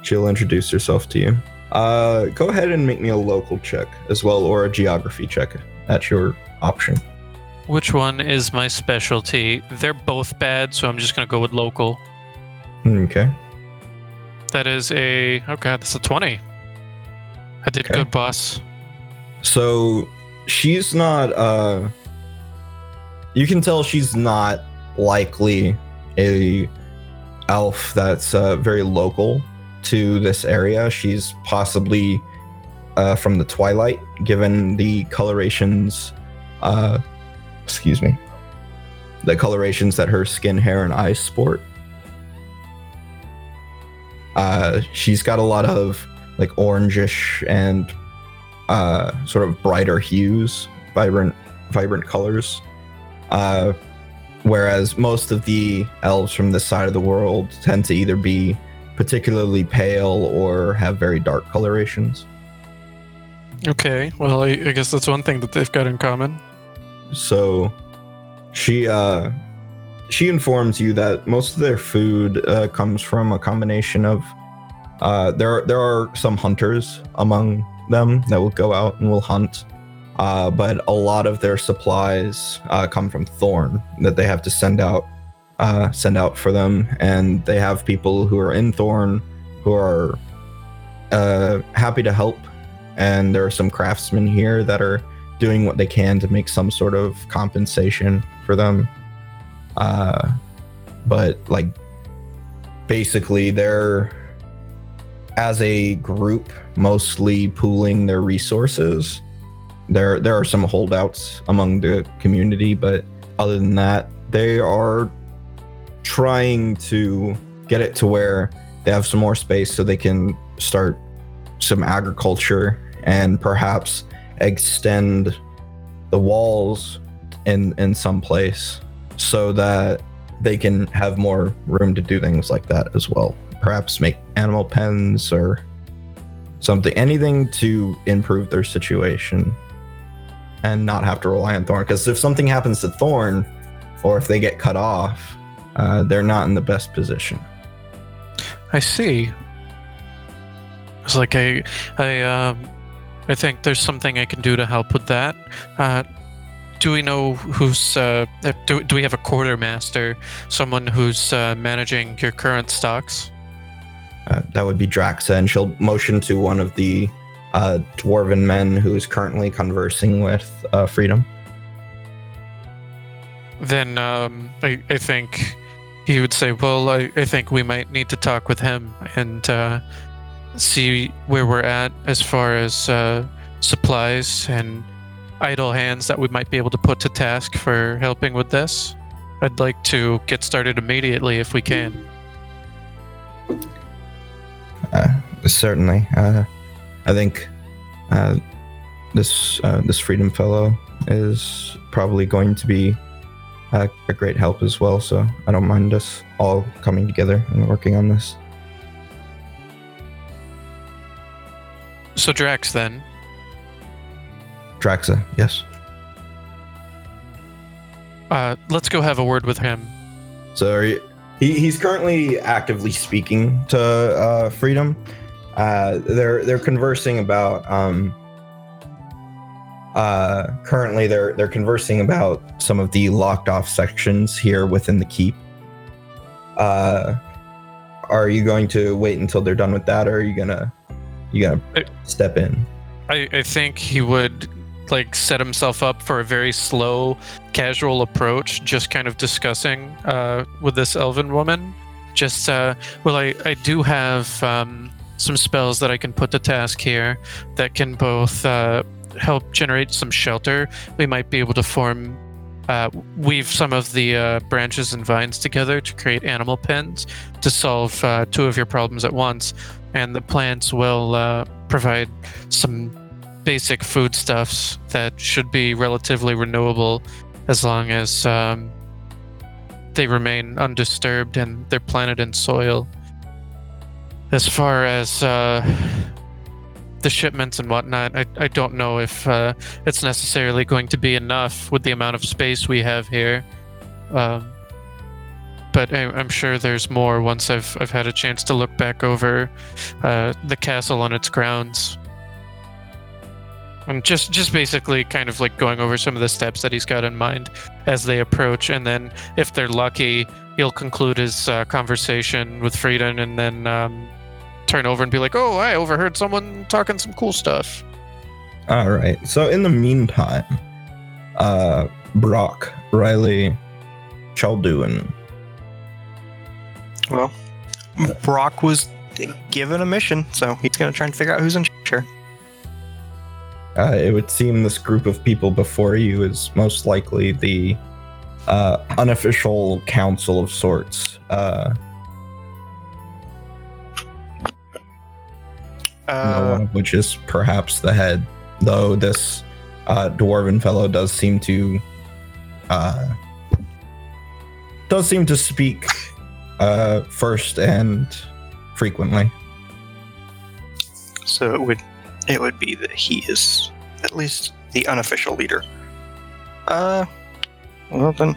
She'll introduce herself to you. Uh, go ahead and make me a local check as well, or a geography check. That's your option. Which one is my specialty? They're both bad, so I'm just going to go with local. Okay. That is a. Oh, God, that's a 20. I did Okay. good, boss. So she's not uh you can tell she's not likely a elf that's uh, very local to this area. She's possibly uh, from the twilight, given the colorations uh excuse me. The colorations that her skin, hair, and eyes sport. Uh she's got a lot of like orangish and uh, sort of brighter hues, vibrant, vibrant colors. Uh, whereas most of the elves from this side of the world tend to either be particularly pale or have very dark colorations. Okay, well, I, I guess that's one thing that they've got in common. So she uh she informs you that most of their food uh, comes from a combination of uh there there are some hunters among them that will go out and will hunt. Uh, but a lot of their supplies uh, come from Thorn that they have to send out uh, send out for them, and they have people who are in Thorn who are uh, happy to help. And there are some craftsmen here that are doing what they can to make some sort of compensation for them. Uh, but like, basically, they're as a group mostly pooling their resources. There, there are some holdouts among the community, but other than that, they are trying to get it to where they have some more space so they can start some agriculture and perhaps extend the walls in in some place so that they can have more room to do things like that as well. Perhaps make animal pens or something anything to improve their situation and not have to rely on thorn. Because if something happens to thorn or if they get cut off uh, they're not in the best position. I see. It's like a, a um, I think there's something I can do to help with that. Uh, do we know who's? Uh, do, do we have a quartermaster, someone who's uh, managing your current stocks? Uh, that would be Draxa, and she'll motion to one of the uh, dwarven men who is currently conversing with uh, Freedom. Then um, I, I think he would say, "Well, I, I think we might need to talk with him and uh, see where we're at as far as uh, supplies and idle hands that we might be able to put to task for helping with this. I'd like to get started immediately if we can." Uh, certainly, uh, I think uh, this uh, this Freedom Fellow is probably going to be uh, a great help as well. So I don't mind us all coming together and working on this. So Drax, then Draxa, yes. uh, let's go have a word with him. So are you, he, he's currently actively speaking to uh, Freedom. Uh, they're they're conversing about um, uh, currently they're they're conversing about some of the locked off sections here within the keep. Uh, are you going to wait until they're done with that, or are you gonna you gotta Uh, step in? I, I think he would like set himself up for a very slow, casual approach, just kind of discussing uh, with this elven woman. Just, uh, well, I, I do have um, some spells that I can put to task here that can both uh, help generate some shelter. We might be able to form, uh, weave some of the uh, branches and vines together to create animal pens to solve uh, two of your problems at once. And the plants will uh, provide some basic foodstuffs that should be relatively renewable as long as um, they remain undisturbed and they're planted in soil. As far as uh, the shipments and whatnot, I, I don't know if uh, it's necessarily going to be enough with the amount of space we have here. Um, but I, I'm sure there's more once I've, I've had a chance to look back over uh, the castle on its grounds. And just just basically kind of like going over some of the steps that he's got in mind as they approach, and then if they're lucky, he'll conclude his uh, conversation with Freedom, and then um, turn over and be like, "Oh, I overheard someone talking some cool stuff." All right. So in the meantime, uh, Brock, Riley, Chalduin, Well, Brock was given a mission, so he's going to try and figure out who's in charge. uh, it would seem this group of people before you is most likely the uh, unofficial council of sorts. Uh, no Uh, one of which is perhaps the head, though this uh, dwarven fellow does seem to uh, does seem to speak uh, first and frequently. So it would it would be that he is at least the unofficial leader. Uh well then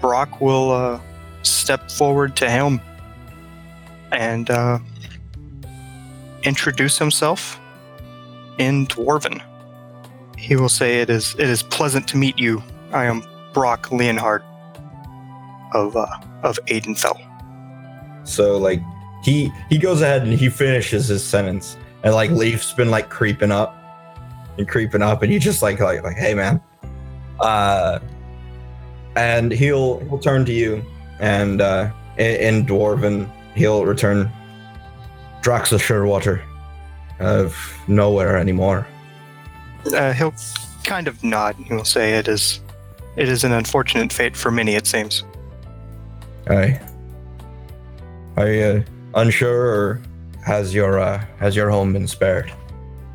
Brock will uh step forward to him and uh introduce himself in Dwarven. He will say it is it is pleasant to meet you. I am Brock Leonhard of uh of Aidenfell. So like he he goes ahead and he finishes his sentence, and like Leaf's been like creeping up and creeping up, and he just like like like hey man, uh, and he'll he'll turn to you, and uh, in, in Dwarven he'll return. Draxa Surewater, of nowhere anymore. Uh, he'll kind of nod. and He will say it is it is an unfortunate fate for many, it seems. I are you unsure, or has your uh, has your home been spared?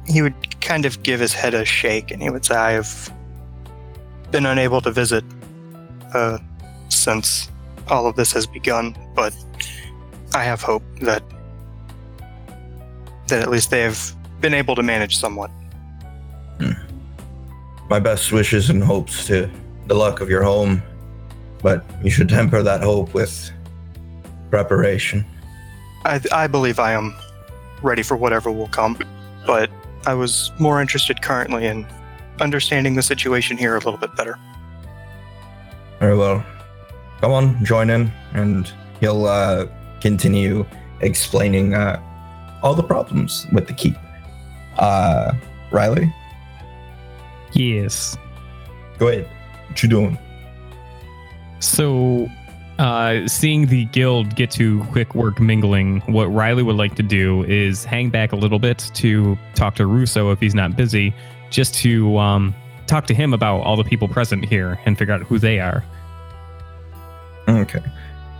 He would kind of give his head a shake and he would say, I have been unable to visit uh, since all of this has begun, but I have hope that that at least they have been able to manage somewhat. My best wishes and hopes to the luck of your home, but you should temper that hope with preparation. I, I believe I am ready for whatever will come, but I was more interested currently in understanding the situation here a little bit better. Very well. Come on, join in, and he'll uh, continue explaining uh, all the problems with the keep. Uh, Riley, Yes. go ahead. What you doing? So, uh, seeing the guild get to quick work mingling, what Riley would like to do is hang back a little bit to talk to Russo if he's not busy, just to um, talk to him about all the people present here and figure out who they are. Okay.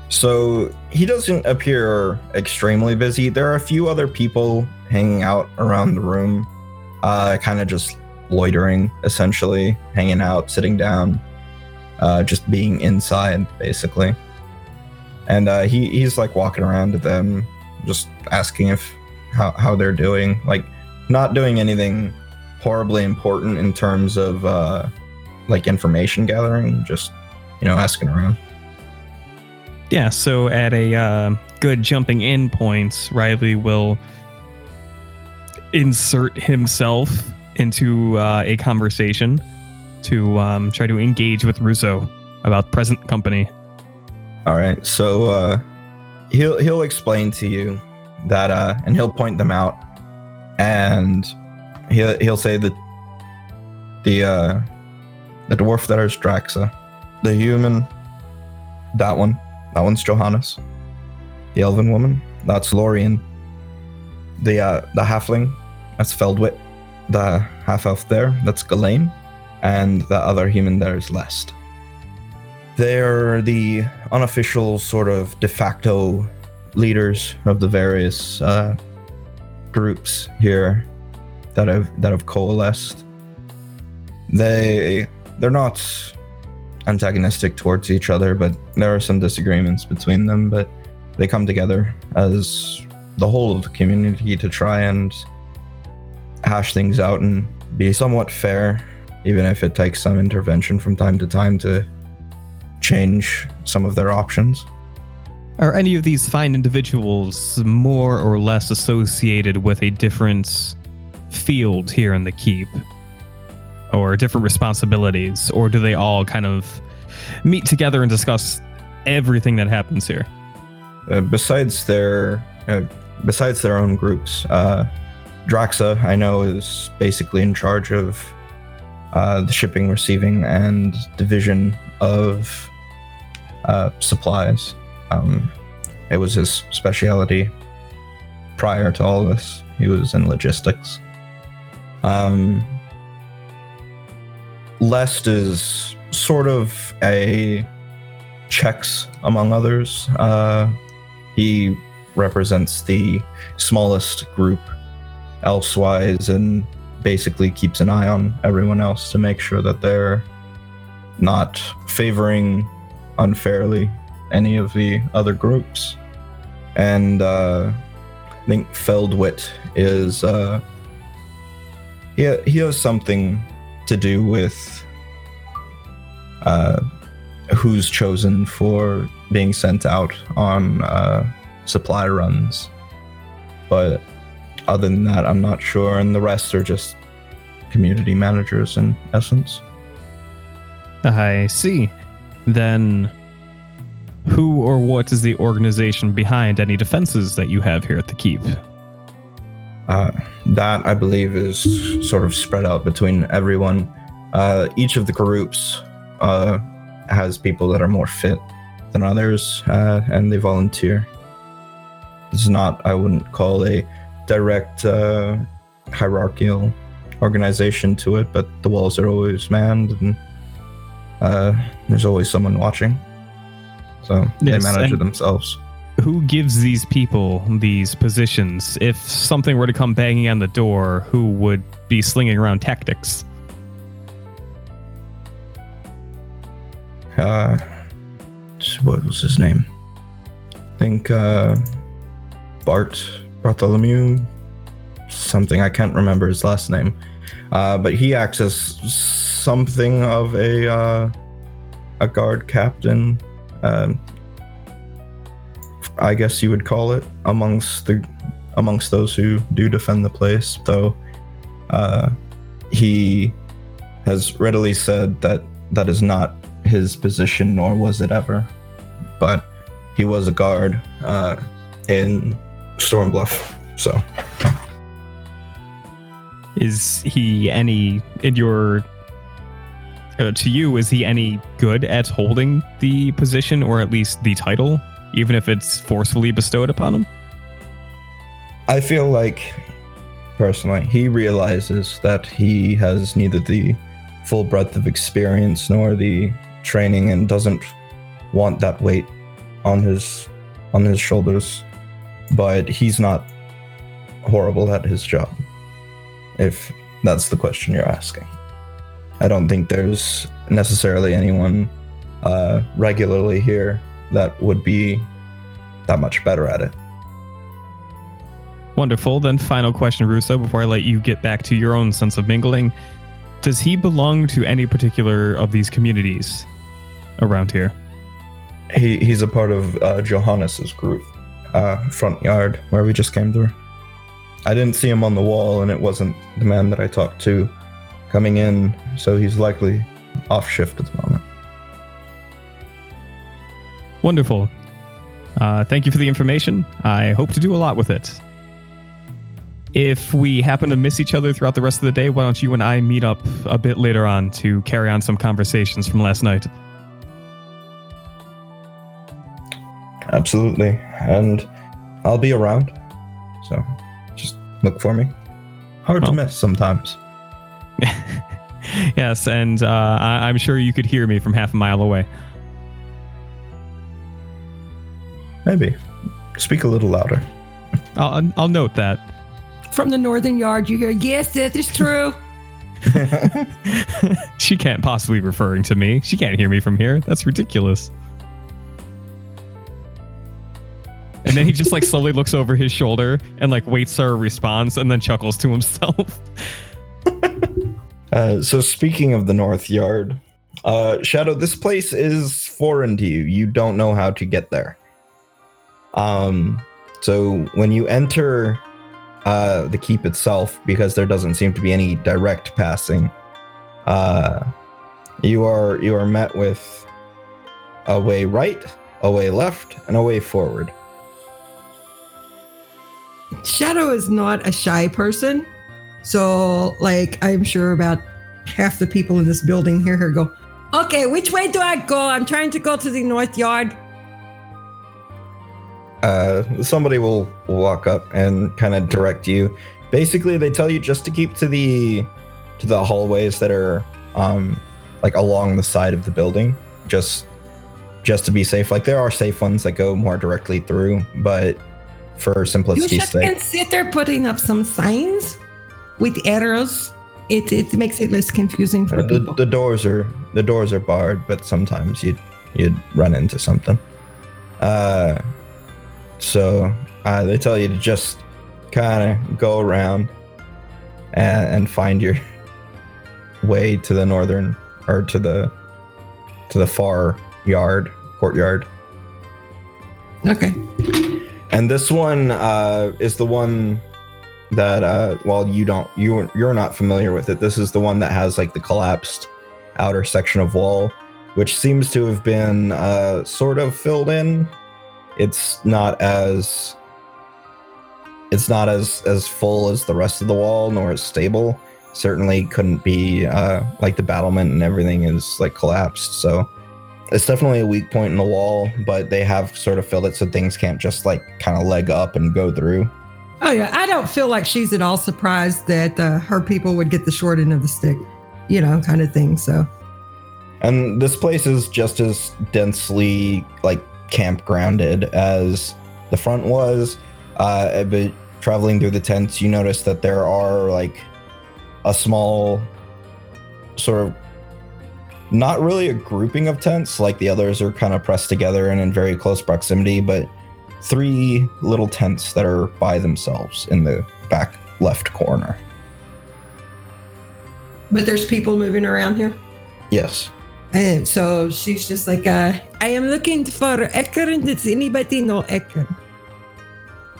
So he doesn't appear extremely busy. There are a few other people hanging out around the room, uh, kind of just loitering, essentially, hanging out, sitting down, uh, just being inside, basically. And uh, he he's like walking around to them, just asking if how how they're doing, like not doing anything horribly important in terms of uh, like information gathering, just you know asking around. Yeah, so at a uh, good jumping in point, Riley will insert himself into uh, a conversation to um, try to engage with Russo about present company. All right. So uh, he'll he'll explain to you that, uh, and he'll point them out, and he'll he'll say that the uh, the dwarf that is Draxa, the human, that one, that one's Johannes, the elven woman, that's Lorien, the uh, the halfling, that's Feldwit, the half elf there, that's Ghislaine, and the other human there is Lest. They're the unofficial sort of de facto leaders of the various uh, groups here that have that have coalesced. They they're not antagonistic towards each other, but there are some disagreements between them. But they come together as the whole of the community to try and hash things out and be somewhat fair, even if it takes some intervention from time to time to change some of their options. Are any of these fine individuals more or less associated with a different field here in the keep? Or different responsibilities? Or do they all kind of meet together and discuss everything that happens here? Uh, besides their uh, besides their own groups, uh, Draxa I know is basically in charge of uh, the shipping, receiving, and division of uh, supplies. Um, it was his specialty prior to all this. He was in logistics. Um, Lest is sort of a checks among others. Uh, he represents the smallest group elsewise and basically keeps an eye on everyone else to make sure that they're not favoring unfairly any of the other groups. and uh, I think Feldwit is uh, he he has something to do with uh, who's chosen for being sent out on uh, supply runs, but other than that, I'm not sure, and the rest are just community managers in essence. I see. Then, who or what is the organization behind any defenses that you have here at the keep? Uh, that I believe is sort of spread out between everyone. Uh, each of the groups uh, has people that are more fit than others, uh, and they volunteer. It's not, I wouldn't call a direct uh, hierarchical organization to it, but the walls are always manned, and uh, there's always someone watching. So Yes, they manage it themselves. Who gives these people these positions? If something were to come banging on the door, who would be slinging around tactics? uh what was his name i think uh bart bartholomew something i can't remember his last name uh but he acts as something of a uh a guard captain um i guess you would call it amongst the amongst those who do defend the place. Though uh he has readily said that that is not his position, nor was it ever. But he was a guard uh, in Stormbluff, so. Is he any, in your, uh, to you, is he any good at holding the position or at least the title, even if it's forcefully bestowed upon him? I feel like, personally, he realizes that he has neither the full breadth of experience nor the training, and doesn't want that weight on his on his shoulders. But he's not horrible at his job. If that's the question you're asking, I don't think there's necessarily anyone uh, regularly here that would be that much better at it. Wonderful. Then, final question, Russo, before I let you get back to your own sense of mingling. Does he belong to any particular of these communities around here? He he's a part of uh, Johannes's group, uh, front yard where we just came through. I didn't see him on the wall, and it wasn't the man that I talked to coming in, so he's likely off shift at the moment. Wonderful. Uh, thank you for the information. I hope to do a lot with it. If we happen to miss each other throughout the rest of the day, why don't you and I meet up a bit later on to carry on some conversations from last night? Absolutely, and I'll be around, so just look for me. Hard to miss sometimes. [laughs] [laughs] yes, and uh, I- I'm sure you could hear me from half a mile away. Maybe speak a little louder. I'll, I'll note that. From the northern yard, you hear, yes, that is true. [laughs] she can't possibly be referring to me. She can't hear me from here. That's ridiculous. And then he just like slowly looks over his shoulder and like waits for a response and then chuckles to himself. [laughs] Uh, so speaking of the North Yard, uh, Shadow, this place is foreign to you. You don't know how to get there. Um, so when you enter uh, the keep itself, because there doesn't seem to be any direct passing, uh, you are you are met with a way right, a way left, and a way forward. Shadow is not a shy person. So, like, I'm sure about half the people in this building here, here go, okay, which way do I go? I'm trying to go to the north yard. Uh, somebody will walk up and kind of direct you. Basically, they tell you just to keep to the to the hallways that are um, like along the side of the building, just just to be safe. Like there are safe ones that go more directly through, but for You simplicity's should sake, there putting up some signs with arrows. It, it makes it less confusing for uh, the, people. the doors are the doors are barred, but sometimes you'd you'd run into something. Uh, So uh, they tell you to just kind of go around and, and find your [laughs] way to the northern or to the to the far yard courtyard. Okay. And this one uh, is the one that, uh, well, you don't, you you're not familiar with it. This is the one that has like the collapsed outer section of wall, which seems to have been uh, sort of filled in. It's not as, it's not as as full as the rest of the wall, nor as stable. Certainly couldn't be uh, like the battlement and everything is like collapsed. So it's definitely a weak point in the wall, but they have sort of filled it so things can't just like kind of leg up and go through. Oh yeah, I don't feel like she's at all surprised that uh, her people would get the short end of the stick, you know, kind of thing. So And this place is just as densely like campgrounded as the front was. Uh, but traveling through the tents, you notice that there are like a small sort of not really a grouping of tents like the others are kind of pressed together and in very close proximity, but three little tents that are by themselves in the back left corner. but there's people moving around here. Yes. And so she's just like, uh, I am looking for Ekron. Does anybody know Ekron?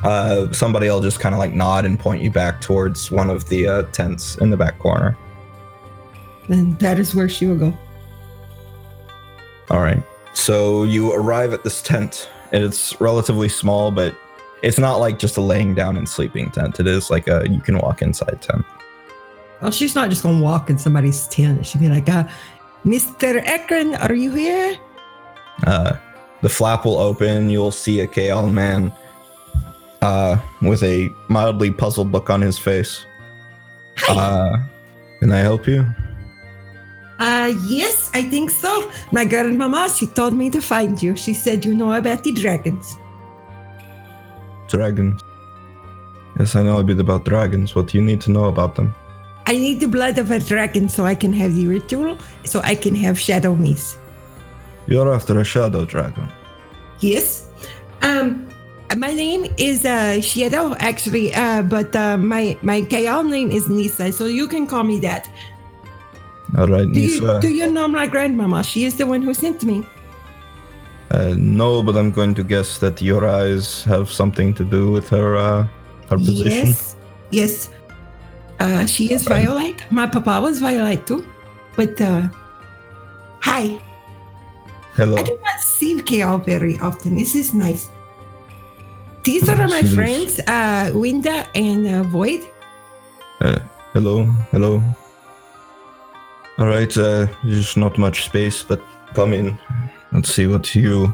Uh, somebody will just kind of like nod and point you back towards one of the uh, tents in the back corner. And that is where she will go. All right. So you arrive at this tent, and it's relatively small, but it's not like just a laying down and sleeping tent. It is like a you can walk inside tent. Well, she's not just gonna walk in somebody's tent. She'll be like, uh, Mr. Ekron, are you here? Uh, the flap will open. You'll see a Kaal man uh, with a mildly puzzled look on his face. Uh, can I help you? Uh, yes, I think so. My grandmama, she told me to find you. She said you know about the dragons. Dragons. Yes, I know a bit about dragons. What do you need to know about them? I need the blood of a dragon so I can have the ritual, so I can have shadow me's. You're after a shadow dragon. Yes. Um, my name is uh, Shadow, actually, uh, but uh, my my Kaal name is Nisa, so you can call me that. All right, Do you, do you know my grandmama? She is the one who sent me. Uh, no, but I'm going to guess that your eyes have something to do with her uh, her position. Yes, yes. Uh, she is Violet. My papa was Violet too. But uh, hi, Hello. I do not see Kaal very often. This is nice. These are my Yes. friends, uh, Winda and uh, Void. Uh, hello. Hello. All right. Uh, there's not much space, but come in. Let's see what you.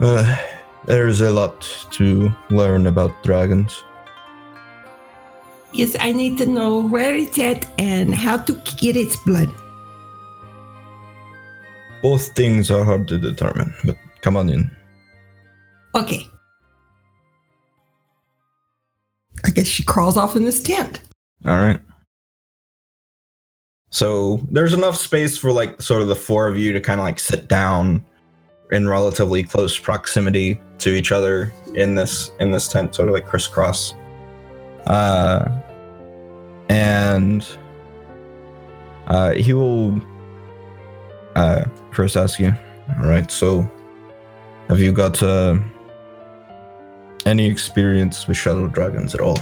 Uh, there's a lot to learn about dragons. Yes, I need to know where it's at and how to get its blood. Both things are hard to determine, but come on in. Okay. I guess she crawls off in this tent. All right. So there's enough space for like sort of the four of you to kind of like sit down in relatively close proximity to each other in this in this tent, sort of like crisscross. Uh, and uh, he will uh, first ask you. All right. So, have you got uh, any experience with shadow dragons at all?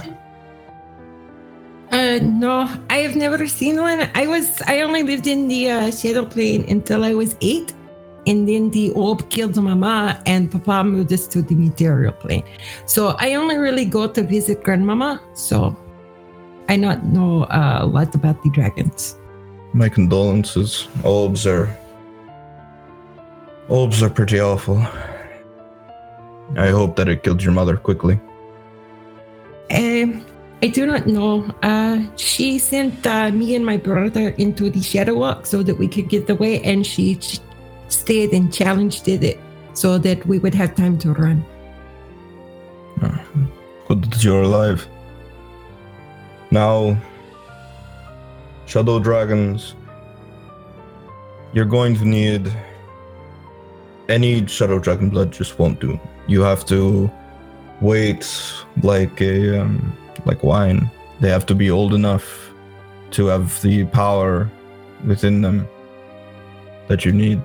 Uh, no, I have never seen one. I was, I only lived in the uh, Shadow Plane until I was eight. And then the orb killed mama and papa moved us to the material plane. So I only really go to visit grandmama. So I not know uh, a lot about the dragons. My condolences. Orbs are. Orbs are pretty awful. I hope that it killed your mother quickly. Um, I do not know. Uh, she sent uh, me and my brother into the Shadow Walk so that we could get away, and she ch- stayed and challenged it so that we would have time to run. Good that you're alive. Now, Shadow Dragons, you're going to need any shadow dragon blood just won't do. You have to wait like a um, like wine. They have to be old enough to have the power within them that you need.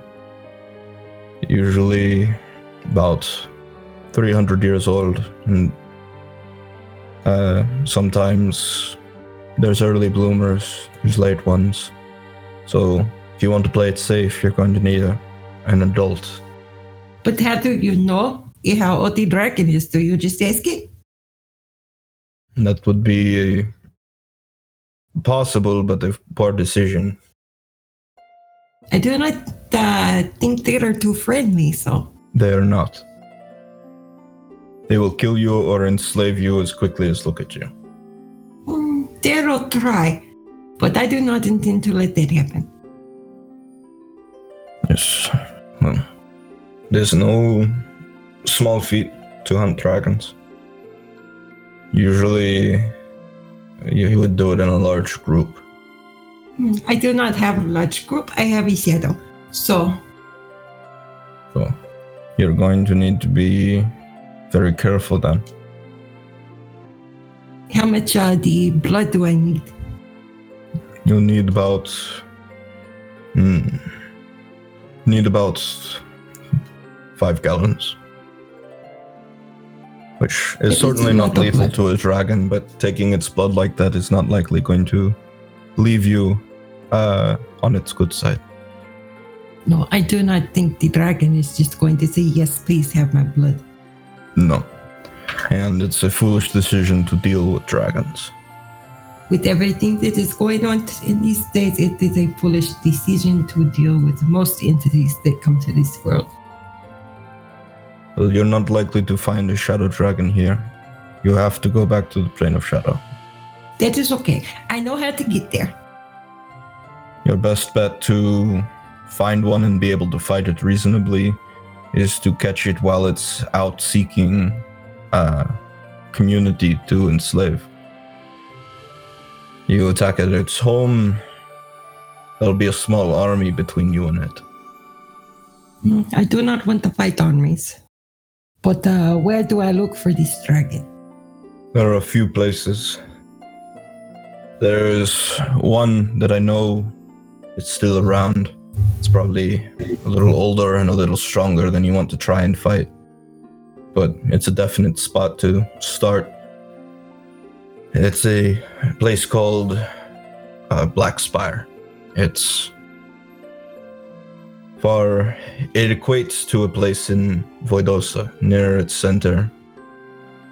Usually about 300 years old, and uh, sometimes there's early bloomers, there's late ones. So if you want to play it safe, you're going to need a, an adult. But how do you know how old the dragon is? Do you just ask it? That would be possible, but a poor decision. I do not uh, think they are too friendly, so. They are not. They will kill you or enslave you as quickly as look at you. Mm, they'll try, but I do not intend to let that happen. Yes. Well, there's no small feat to hunt dragons. Usually, you would do it in a large group. Hmm, I do not have a large group. I have a shadow. So, So, you're going to need to be very careful then. how much uh, the blood do I need? You'll need about. Hmm. Need about five gallons. Which is It's certainly a not lethal blood. to a dragon, but taking its blood like that is not likely going to leave you uh, on its good side. No, I do not think the dragon is just going to say, yes, please have my blood. No. And it's a foolish decision to deal with dragons. With everything that is going on in these days, it is a foolish decision to deal with most entities that come to this world. Well, you're not likely to find a shadow dragon here. You have to go back to the plane of shadow. That is okay. I know how to get there. Your best bet to find one and be able to fight it reasonably is to catch it while it's out seeking uh, community to enslave. You attack at its home, there'll be a small army between you and it. Mm, I do not want to fight armies. But uh, where do I look for this dragon? There are a few places. There's one that I know is still around. It's probably a little older and a little stronger than you want to try and fight. But it's a definite spot to start. It's a place called uh, Black Spire. It's far. It equates to a place in Voidosa, near its center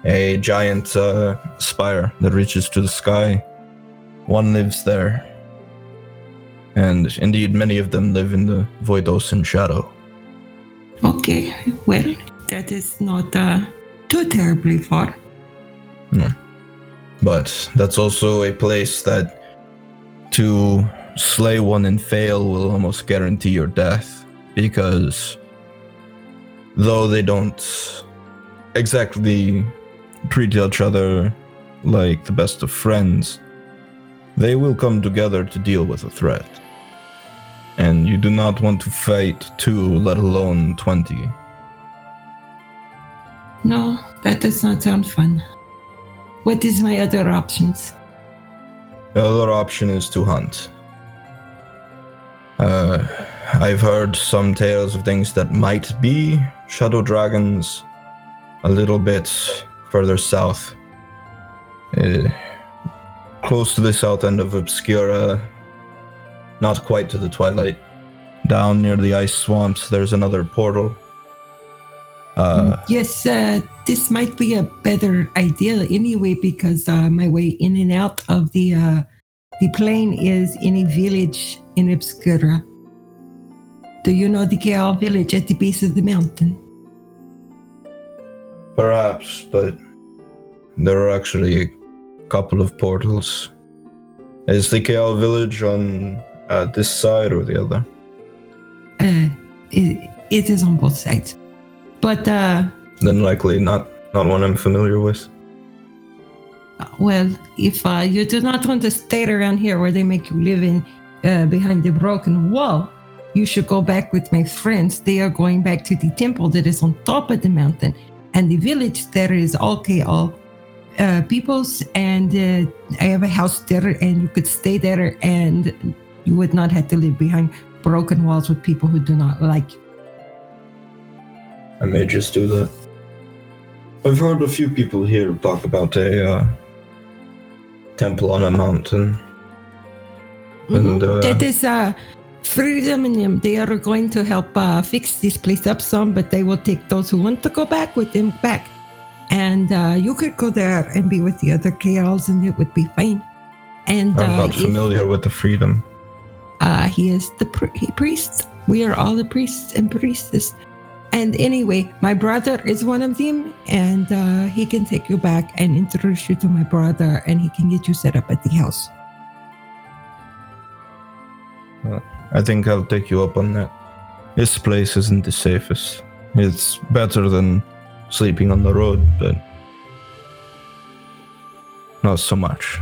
a giant uh, spire that reaches to the sky. One lives there. And indeed, many of them live in the Voidosan shadow. Okay, well, that is not uh, too terribly far. No. But that's also a place that to slay one and fail will almost guarantee your death. Because though they don't exactly treat each other like the best of friends, they will come together to deal with a threat. And you do not want to fight two, let alone 20. No, that does not sound fun. What is my other options? The other option is to hunt. Uh, I've heard some tales of things that might be shadow dragons a little bit further south. Uh, close to the south end of Obscura, not quite to the twilight. Down near the ice swamps, there's another portal. Uh, yes, uh, this might be a better idea anyway because uh, my way in and out of the uh, the plane is in a village in Obscura. Do you know the Kaal village at the base of the mountain? Perhaps, but there are actually a couple of portals. Is the Kaal village on uh, this side or the other? Uh, it, it is on both sides. But, uh, Then likely not not one I'm familiar with. well, if uh, you do not want to stay around here where they make you live in uh, behind the broken wall, you should go back with my friends. They are going back to the temple that is on top of the mountain, and the village there is okay, all uh, peoples, and uh, I have a house there, and you could stay there, and you would not have to live behind broken walls with people who do not like you. I may just do that. I've heard a few people here talk about a uh, temple on a mountain. And, uh, that is uh, freedom in them. They are going to help uh, fix this place up some, but they will take those who want to go back with them back. And uh, you could go there and be with the other Kaals, and it would be fine. And I'm uh, not if- familiar with the freedom. Uh, he is the pri- priest. We are all the priests and priestess. And anyway, my brother is one of them, and uh, he can take you back and introduce you to my brother, and he can get you set up at the house. I think I'll take you up on that. This place isn't the safest. It's better than sleeping on the road, but not so much.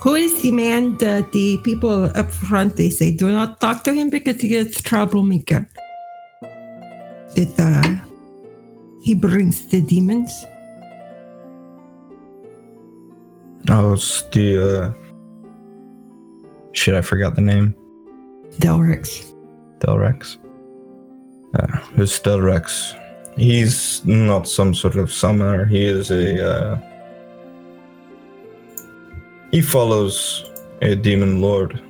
Who is the man that the people up front they say do not talk to him because he is troublemaker? That uh, he brings the demons. Oh, it's the uh, shit. I forgot the name. delrex Delrex. Uh, who's Delrex? He's not some sort of summoner. He is a. Uh, he follows a demon lord,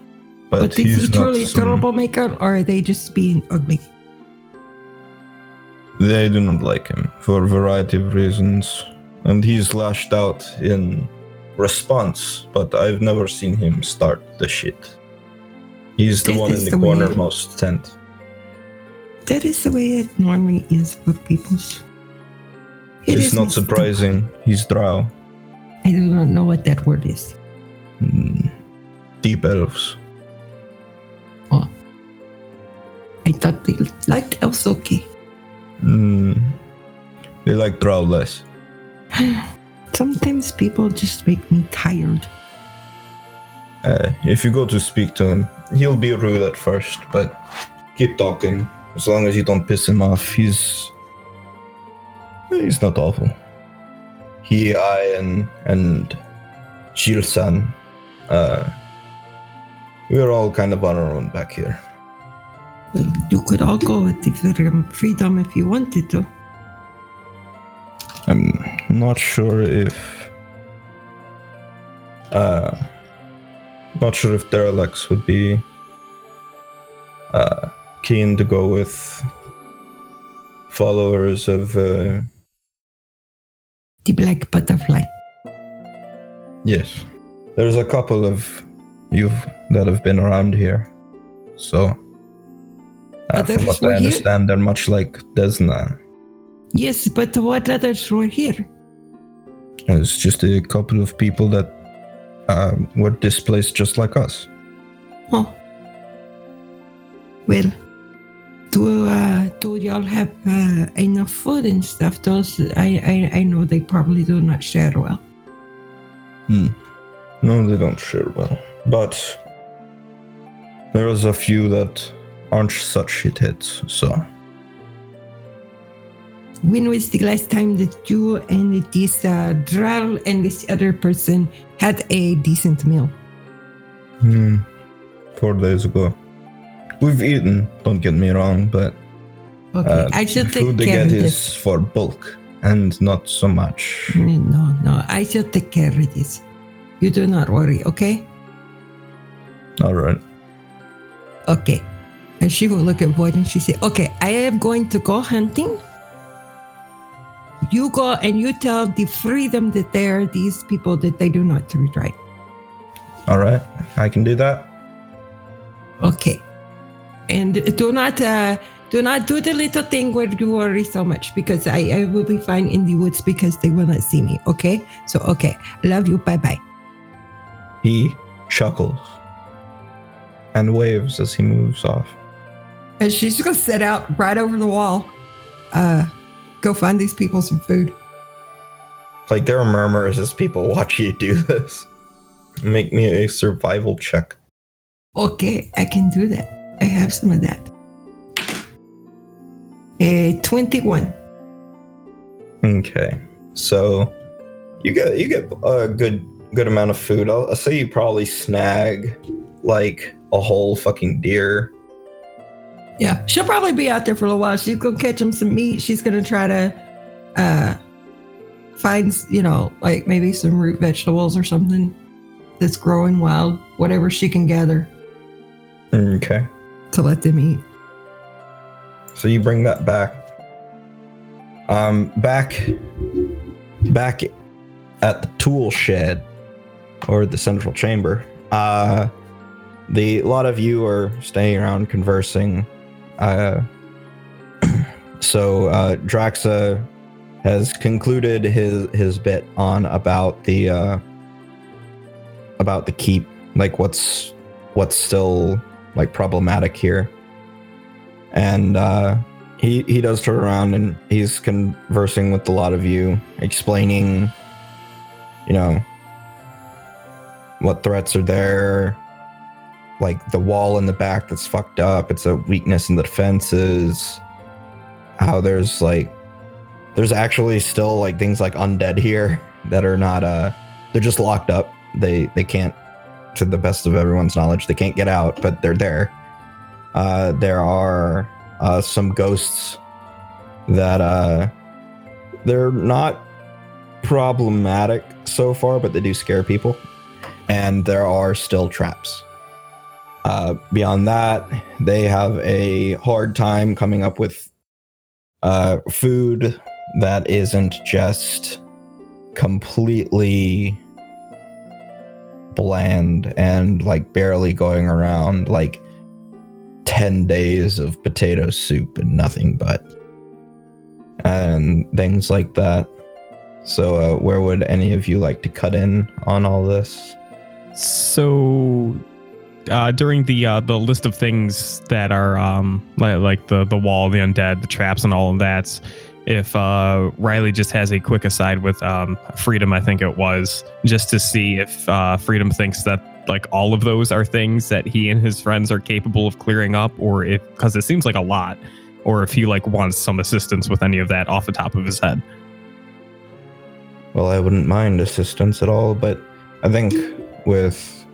but, But is he's he not. truly some- troublemaker or are they just being ugly? They do not like him for a variety of reasons, and he's lashed out in response. But I've never seen him start the shit. He's the That one in the the way- cornermost tent. That is the way it normally is for people. It it's is not surprising. He's drow. I do not know what that word is. Mm, Deep elves. I thought they liked Elsoki. Mm, they like drow less. [sighs] Sometimes people just make me tired. Uh, if you go to speak to him, he'll be rude at first, but keep talking. As long as you don't piss him off, he's he's not awful. He, I, and and Gilles-san, uh, we're all kind of on our own back here. You could all go with the freedom- if you wanted to. I'm not sure if uh not sure if Delrex would be uh keen to go with followers of uh The black butterfly. yes. There's a couple of you that have been around here. So uh, from what I here? understand, they're much like Desna. Yes, but what others were here? It's just a couple of people that uh, were displaced just like us. Oh. Well, do uh, do y'all have uh, enough food and stuff? Those I, I I know they probably do not share well. No, they don't share well. But there's a few that aren't such shitheads, so When was the last time that you and this uh, Drell and this other person had a decent meal? hmm, four days ago. We've eaten, don't get me wrong, but Okay, uh, I should take food they care get of is for bulk and not so much. No, no, I should take care of this. You do not worry, okay? All right. Okay. And she will look at Void and she say, Okay, I am going to go hunting. You go and you tell the freedom that they are these people that they do not treat right. All right. I can do that. Okay. And do not uh do not do the little thing where you worry so much because I, I will be fine in the woods because they will not see me. Okay? So okay. Love you. Bye bye. He chuckles and waves as he moves off. And she's gonna set out right over the wall. Uh go find these people some food. Like there are murmurs as people watch you do this. Make me a survival check. Okay, I can do that. I have some of that. A 21. Okay, so you get you get a good good amount of food. I'll, I'll say you probably snag like a whole fucking deer. Yeah, she'll probably be out there for a little while. She's gonna catch him some meat. She's gonna try to uh find, you know, like maybe some root vegetables or something that's growing wild, whatever she can gather Okay, to let them eat. so you bring that back. Um, back back at the tool shed or the central chamber. Uh, the lot of you are staying around conversing. Uh, [clears throat] so uh, Draxa has concluded his his bit on about the uh, about the keep, like what's what's still like problematic here, and uh, he he does turn around and he's conversing with a lot of you, explaining, you know, what threats are there, like the wall in the back that's fucked up. It's a weakness in the defenses. How there's like, there's actually still like things like undead here that are not uh, they're just locked up. They they can't, to the best of everyone's knowledge, they can't get out, but they're there. Uh, there are uh, some ghosts that uh, they're not problematic so far, but they do scare people. And there are still traps. Uh, beyond that, they have a hard time coming up with uh, food that isn't just completely bland and like barely going around. Like 10 days of potato soup and nothing but and things like that so uh, where would any of you like to cut in on all this So, uh, during the uh, the list of things that are um, like, like the the wall, the undead, the traps, and all of that, if uh, Riley just has a quick aside with um, Freedom, I think it was, just to see if uh, Freedom thinks that like all of those are things that he and his friends are capable of clearing up, or if because it seems like a lot, or if he like wants some assistance with any of that off the top of his head. well i wouldn't mind assistance at all but i think with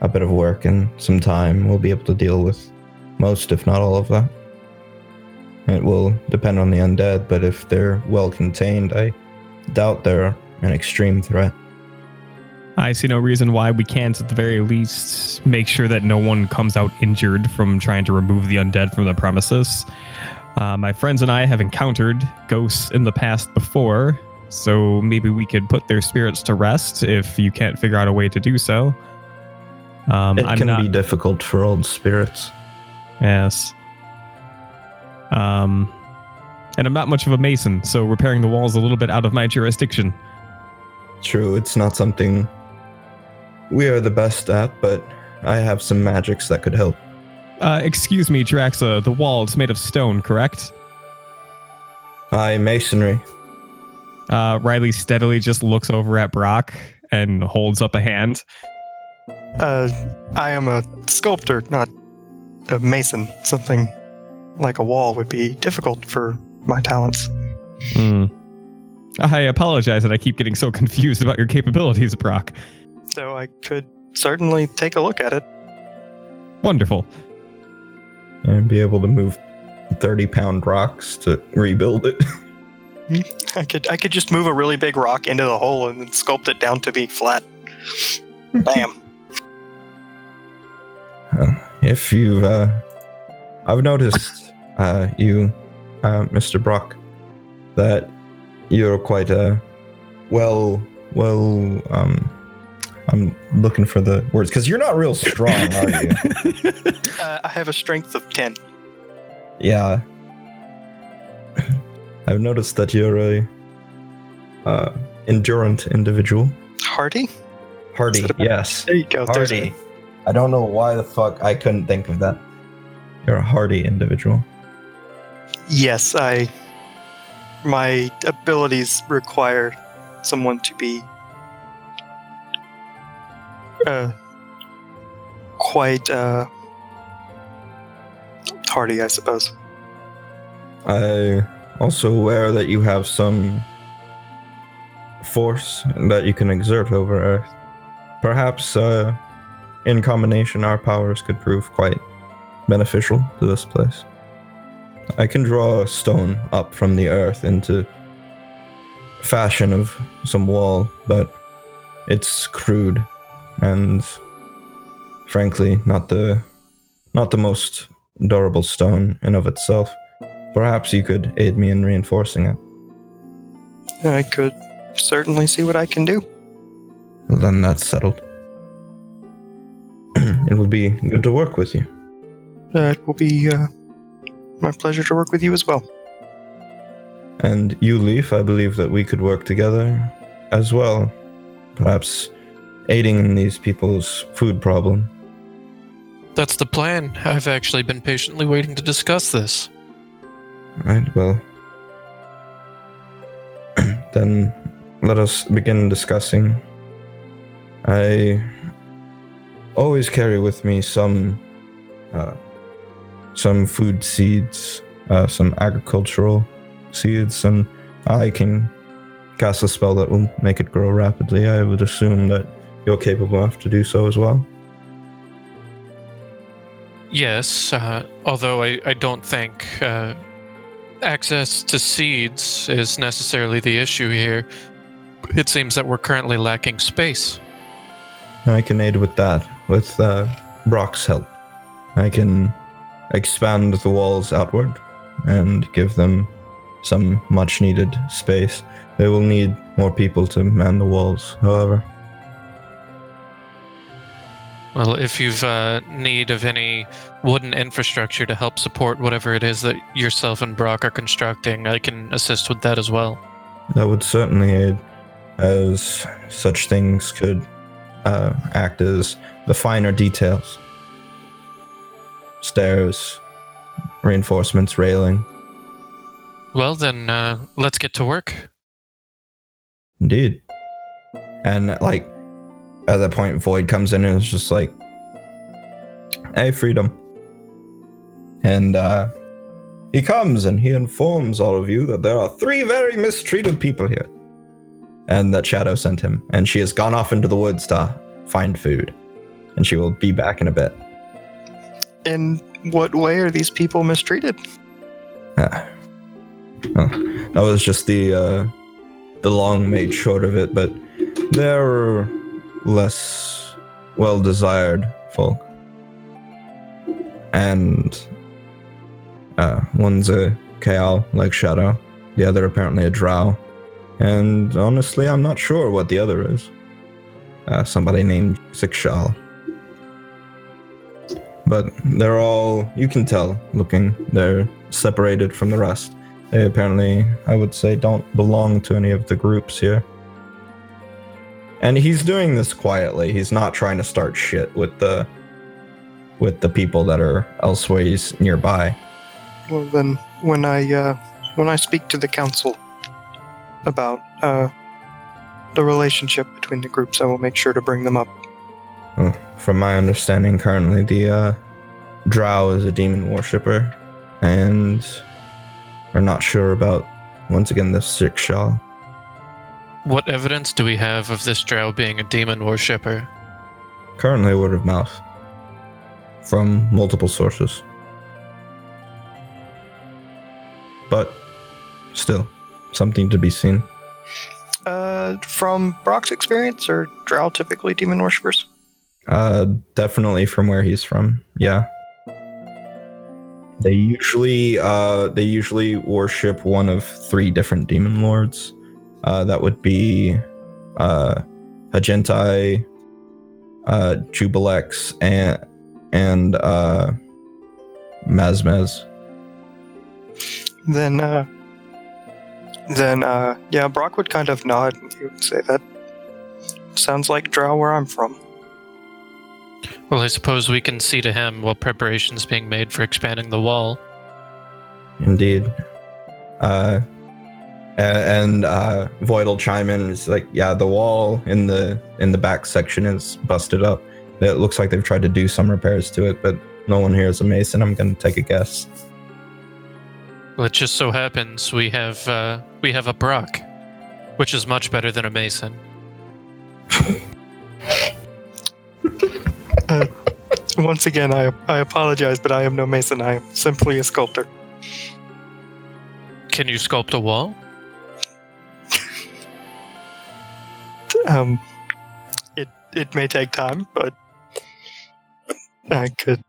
a bit of work and some time we'll be able to deal with most if not all of that. It will depend on the undead but if they're well contained i doubt they're an extreme threat. I see no reason why we can't, at the very least, make sure that no one comes out injured from trying to remove the undead from the premises. Uh, my friends and I have encountered ghosts in the past before, so maybe we could put their spirits to rest if you can't figure out a way to do so. Um, it I'm can not, be difficult for old spirits Yes. Um, and I'm not much of a mason, so repairing the walls a little bit out of my jurisdiction. True, it's not something we are the best at, but I have some magics that could help. Uh, excuse me, Draxa. The wall is made of stone, correct? Aye, masonry. Uh, Riley steadily just looks over at Brock and holds up a hand. Uh, I am a sculptor, not a mason. Something like a wall would be difficult for my talents. Hmm. I apologize that I keep getting so confused about your capabilities, Brock. So I could certainly take a look at it. Wonderful. And be able to move 30 pound rocks to rebuild it. [laughs] [laughs] I could I could just move a really big rock into the hole and then sculpt it down to be flat. [laughs] Bam. if you've, uh, I've noticed, uh, you, uh, Mr. Brock, that you're quite, uh, well, well, um, I'm looking for the words because you're not real strong, are you? [laughs] Uh, I have a strength of ten. Yeah. I've noticed that you're a uh, endurant individual. Hardy? Hardy, Is it a- yes. There you go. There's Hardy. I don't know why the fuck I couldn't think of that. You're a hardy individual. Yes, I. My abilities require someone to be. Uh, quite uh, hardy, I suppose. I also aware that you have some force that you can exert over Earth. Perhaps, uh, in combination, our powers could prove quite beneficial to this place. I can draw a stone up from the earth into fashion of some wall, but it's crude and frankly not the not the most durable stone in of itself. Perhaps you could aid me in reinforcing it. I could certainly see what I can do. Well, then that's settled. [clears throat] it will be good to work with you. Uh, it will be uh, my pleasure to work with you as well. And you, Leaf, I believe that we could work together as well. Perhaps aiding in these people's food problem. That's the plan. I've actually been patiently waiting to discuss this. Right, well. [clears throat] then let us begin discussing. I always carry with me some uh, some food seeds, uh, some agricultural seeds, and I can cast a spell that will make it grow rapidly. I would assume that you're capable enough to do so as well. Yes, uh, although I, I don't think uh, access to seeds is necessarily the issue here. It seems that we're currently lacking space. I can aid with that, with uh, Brock's help. I can expand the walls outward and give them some much needed space. They will need more people to man the walls, however. Well, if you've uh, need of any wooden infrastructure to help support whatever it is that yourself and Brock are constructing, I can assist with that as well. That would certainly aid, as such things could uh, act as the finer details stairs, reinforcements, railing. Well, then uh, let's get to work. Indeed. And like at that point, Void comes in and is just like, "Hey, freedom." And uh, he comes and he informs all of you that there are three very mistreated people here, and that Shadow sent him, and she has gone off into the woods to find food, and she will be back in a bit. In what way are these people mistreated? Ah. That was just the uh, the long made short of it, but they're less well desired folk, and uh, one's a Kaal like Shadow, the other apparently a Drow, and honestly, I'm not sure what the other is. Uh, somebody named Sikshal. But they're all, you can tell, looking, they're separated from the rest. They apparently, I would say, don't belong to any of the groups here. And he's doing this quietly. He's not trying to start shit with the with the people that are elsewhere nearby. Well, then, when I uh, when I speak to the council about uh, the relationship between the groups, I will make sure to bring them up. Well, from my understanding, currently the uh, Drow is a demon worshipper, and we're not sure about once again the Sikshal. What evidence do we have of this drow being a demon worshipper? Currently, word of mouth from multiple sources, but still something to be seen. Uh, from Brock's experience, are Drow typically demon worshippers? Uh, definitely from where he's from. Yeah. They usually uh they usually worship one of three different demon lords. Uh that would be uh Hagentai, uh Jubilex and and uh Mazmez. Then, uh, then, uh, yeah, Brock would kind of nod and he would say that sounds like Drow where I'm from. Well, I suppose we can see to him while preparations being made for expanding the wall. Indeed. Uh and uh Void will chime in and is like, yeah, the wall in the in the back section is busted up. It looks like they've tried to do some repairs to it, but no one here is a mason. I'm gonna take a guess. Well, it just so happens we have uh, we have a Brock, which is much better than a Mason. [laughs] Once again, I I apologize, but I am no mason. I am simply a sculptor. Can you sculpt a wall? Um, it it may take time, but I could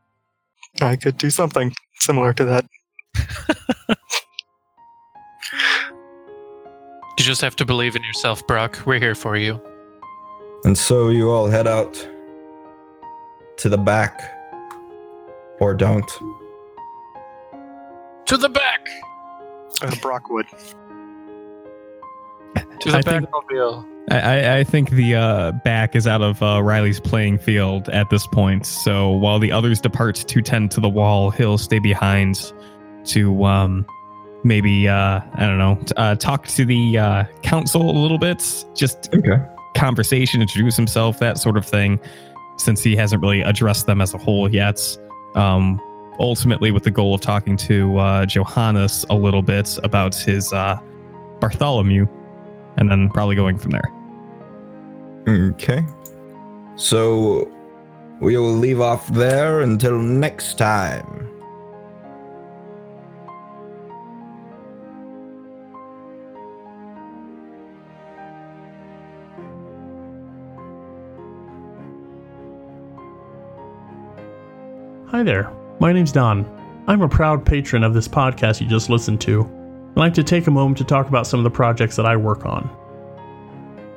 I could do something similar to that. Just have to believe in yourself, Brock. We're here for you. And so you all head out to the back, or don't. To the back. Uh, Brockwood. To the I think- backmobile. I, I, I think the uh, back is out of uh, Riley's playing field at this point. So while the others depart to tend to the wall, he'll stay behind to um, maybe, uh, I don't know, uh, talk to the uh, council a little bit. Just Okay. conversation, introduce himself, that sort of thing, since he hasn't really addressed them as a whole yet. Um, ultimately, with the goal of talking to uh, Johannes a little bit about his uh, Bartholomew, and then probably going from there. Okay. So we will leave off there until next time. Hi there, my name's Don. I'm a proud patron of this podcast you just listened to. I'd like to take a moment to talk about some of the projects that I work on.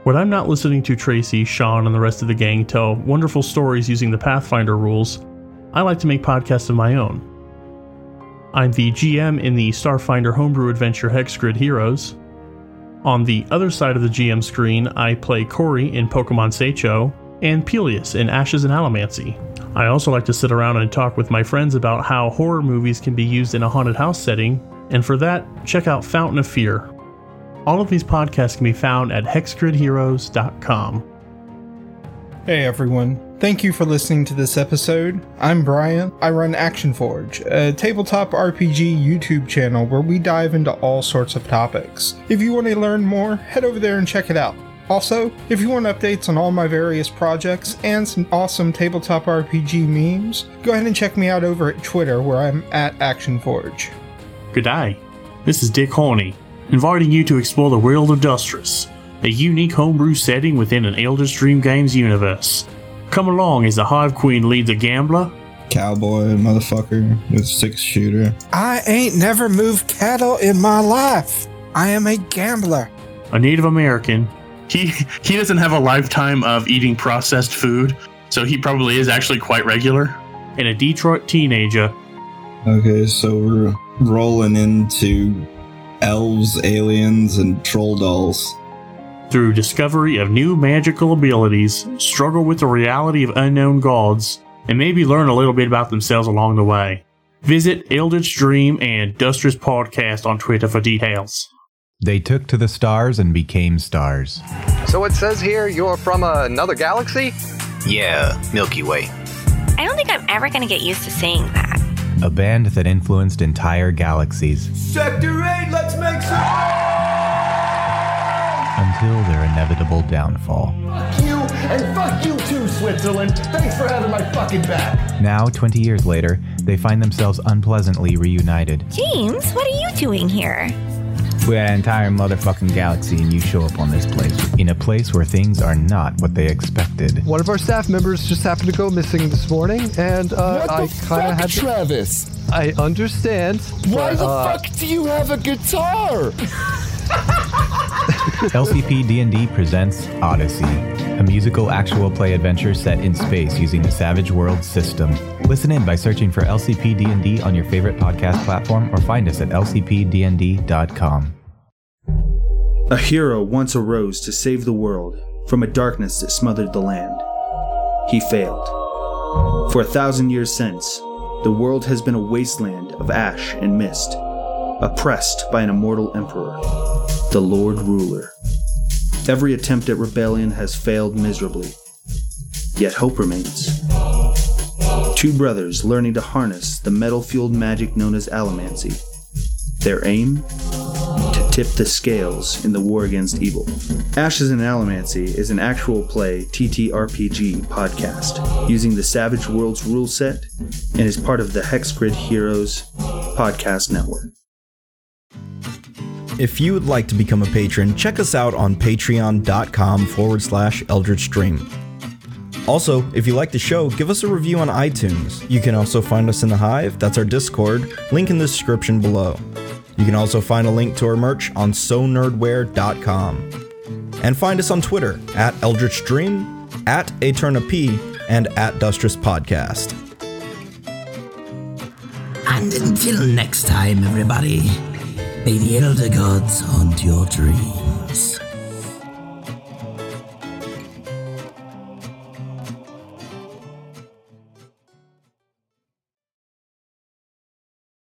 When I'm not listening to Tracy, Sean, and the rest of the gang tell wonderful stories using the Pathfinder rules, I like to make podcasts of my own. I'm the GM in the Starfinder homebrew adventure Hexgrid Heroes. On the other side of the GM screen, I play Corey in Pokemon Seicho and Peleus in Ashes and Allomancy. I also like to sit around and talk with my friends about how horror movies can be used in a haunted house setting, and for that, check out Fountain of Fear. All of these podcasts can be found at hexgridheroes.com. Hey everyone. Thank you for listening to this episode. I'm Brian. I run Action Forge, a tabletop RPG YouTube channel where we dive into all sorts of topics. If you want to learn more, head over there and check it out. Also, if you want updates on all my various projects and some awesome tabletop RPG memes, go ahead and check me out over at Twitter where I'm at ActionForge. Good day. This is Dick Horney, inviting you to explore the world of Dustris, a unique homebrew setting within an Eldritch Stream Games universe. Come along as the Hive Queen leads a gambler, Cowboy motherfucker with six shooter. I ain't never moved cattle in my life. I am a gambler. a Native American. He he doesn't have a lifetime of eating processed food, so he probably is actually quite regular. And a Detroit teenager. Okay, so we're rolling into elves, aliens, and troll dolls. Through discovery of new magical abilities, struggle with the reality of unknown gods, and maybe learn a little bit about themselves along the way. Visit Eldritch Stream and Dustris Podcast on Twitter for details. They took to the stars and became stars. So it says here you're from another galaxy? Yeah, Milky Way. I don't think I'm ever going to get used to saying that. A band that influenced entire galaxies Sector 8, let's make some until their inevitable downfall. Fuck you, and fuck you too, Switzerland. Thanks for having my fucking back. Now, 20 years later, they find themselves unpleasantly reunited. James, what are you doing here? We had an entire motherfucking galaxy, and you show up on this place. In a place where things are not what they expected. One of our staff members just happened to go missing this morning, and uh, What the I kind of had to. Travis? I understand. Why but, the uh, fuck do you have a guitar? [laughs] LCP D&D presents Odyssey, a musical actual play adventure set in space using the Savage Worlds system. Listen in by searching for LCP D&D on your favorite podcast platform or find us at lcpdnd.com. A hero once arose to save the world from a darkness that smothered the land. He failed. For a thousand years since, the world has been a wasteland of ash and mist, oppressed by an immortal emperor, the Lord Ruler. Every attempt at rebellion has failed miserably, yet hope remains. Two brothers learning to harness the metal fueled magic known as allomancy. Their aim? Tip the scales in the war against evil. Ashes and Allomancy is an actual play TTRPG podcast using the Savage Worlds rule set and is part of the Hexgrid Heroes podcast network. If you would like to become a patron, check us out on patreon.com forward slash Eldritch Stream. Also, if you like the show, give us a review on iTunes. You can also find us in the Hive, that's our Discord, link in the description below. You can also find a link to our merch on sonerdware.com. And find us on Twitter at Eldritch Dream, at P, and at Dustris Podcast. And until next time, everybody, may the Elder Gods haunt your dreams.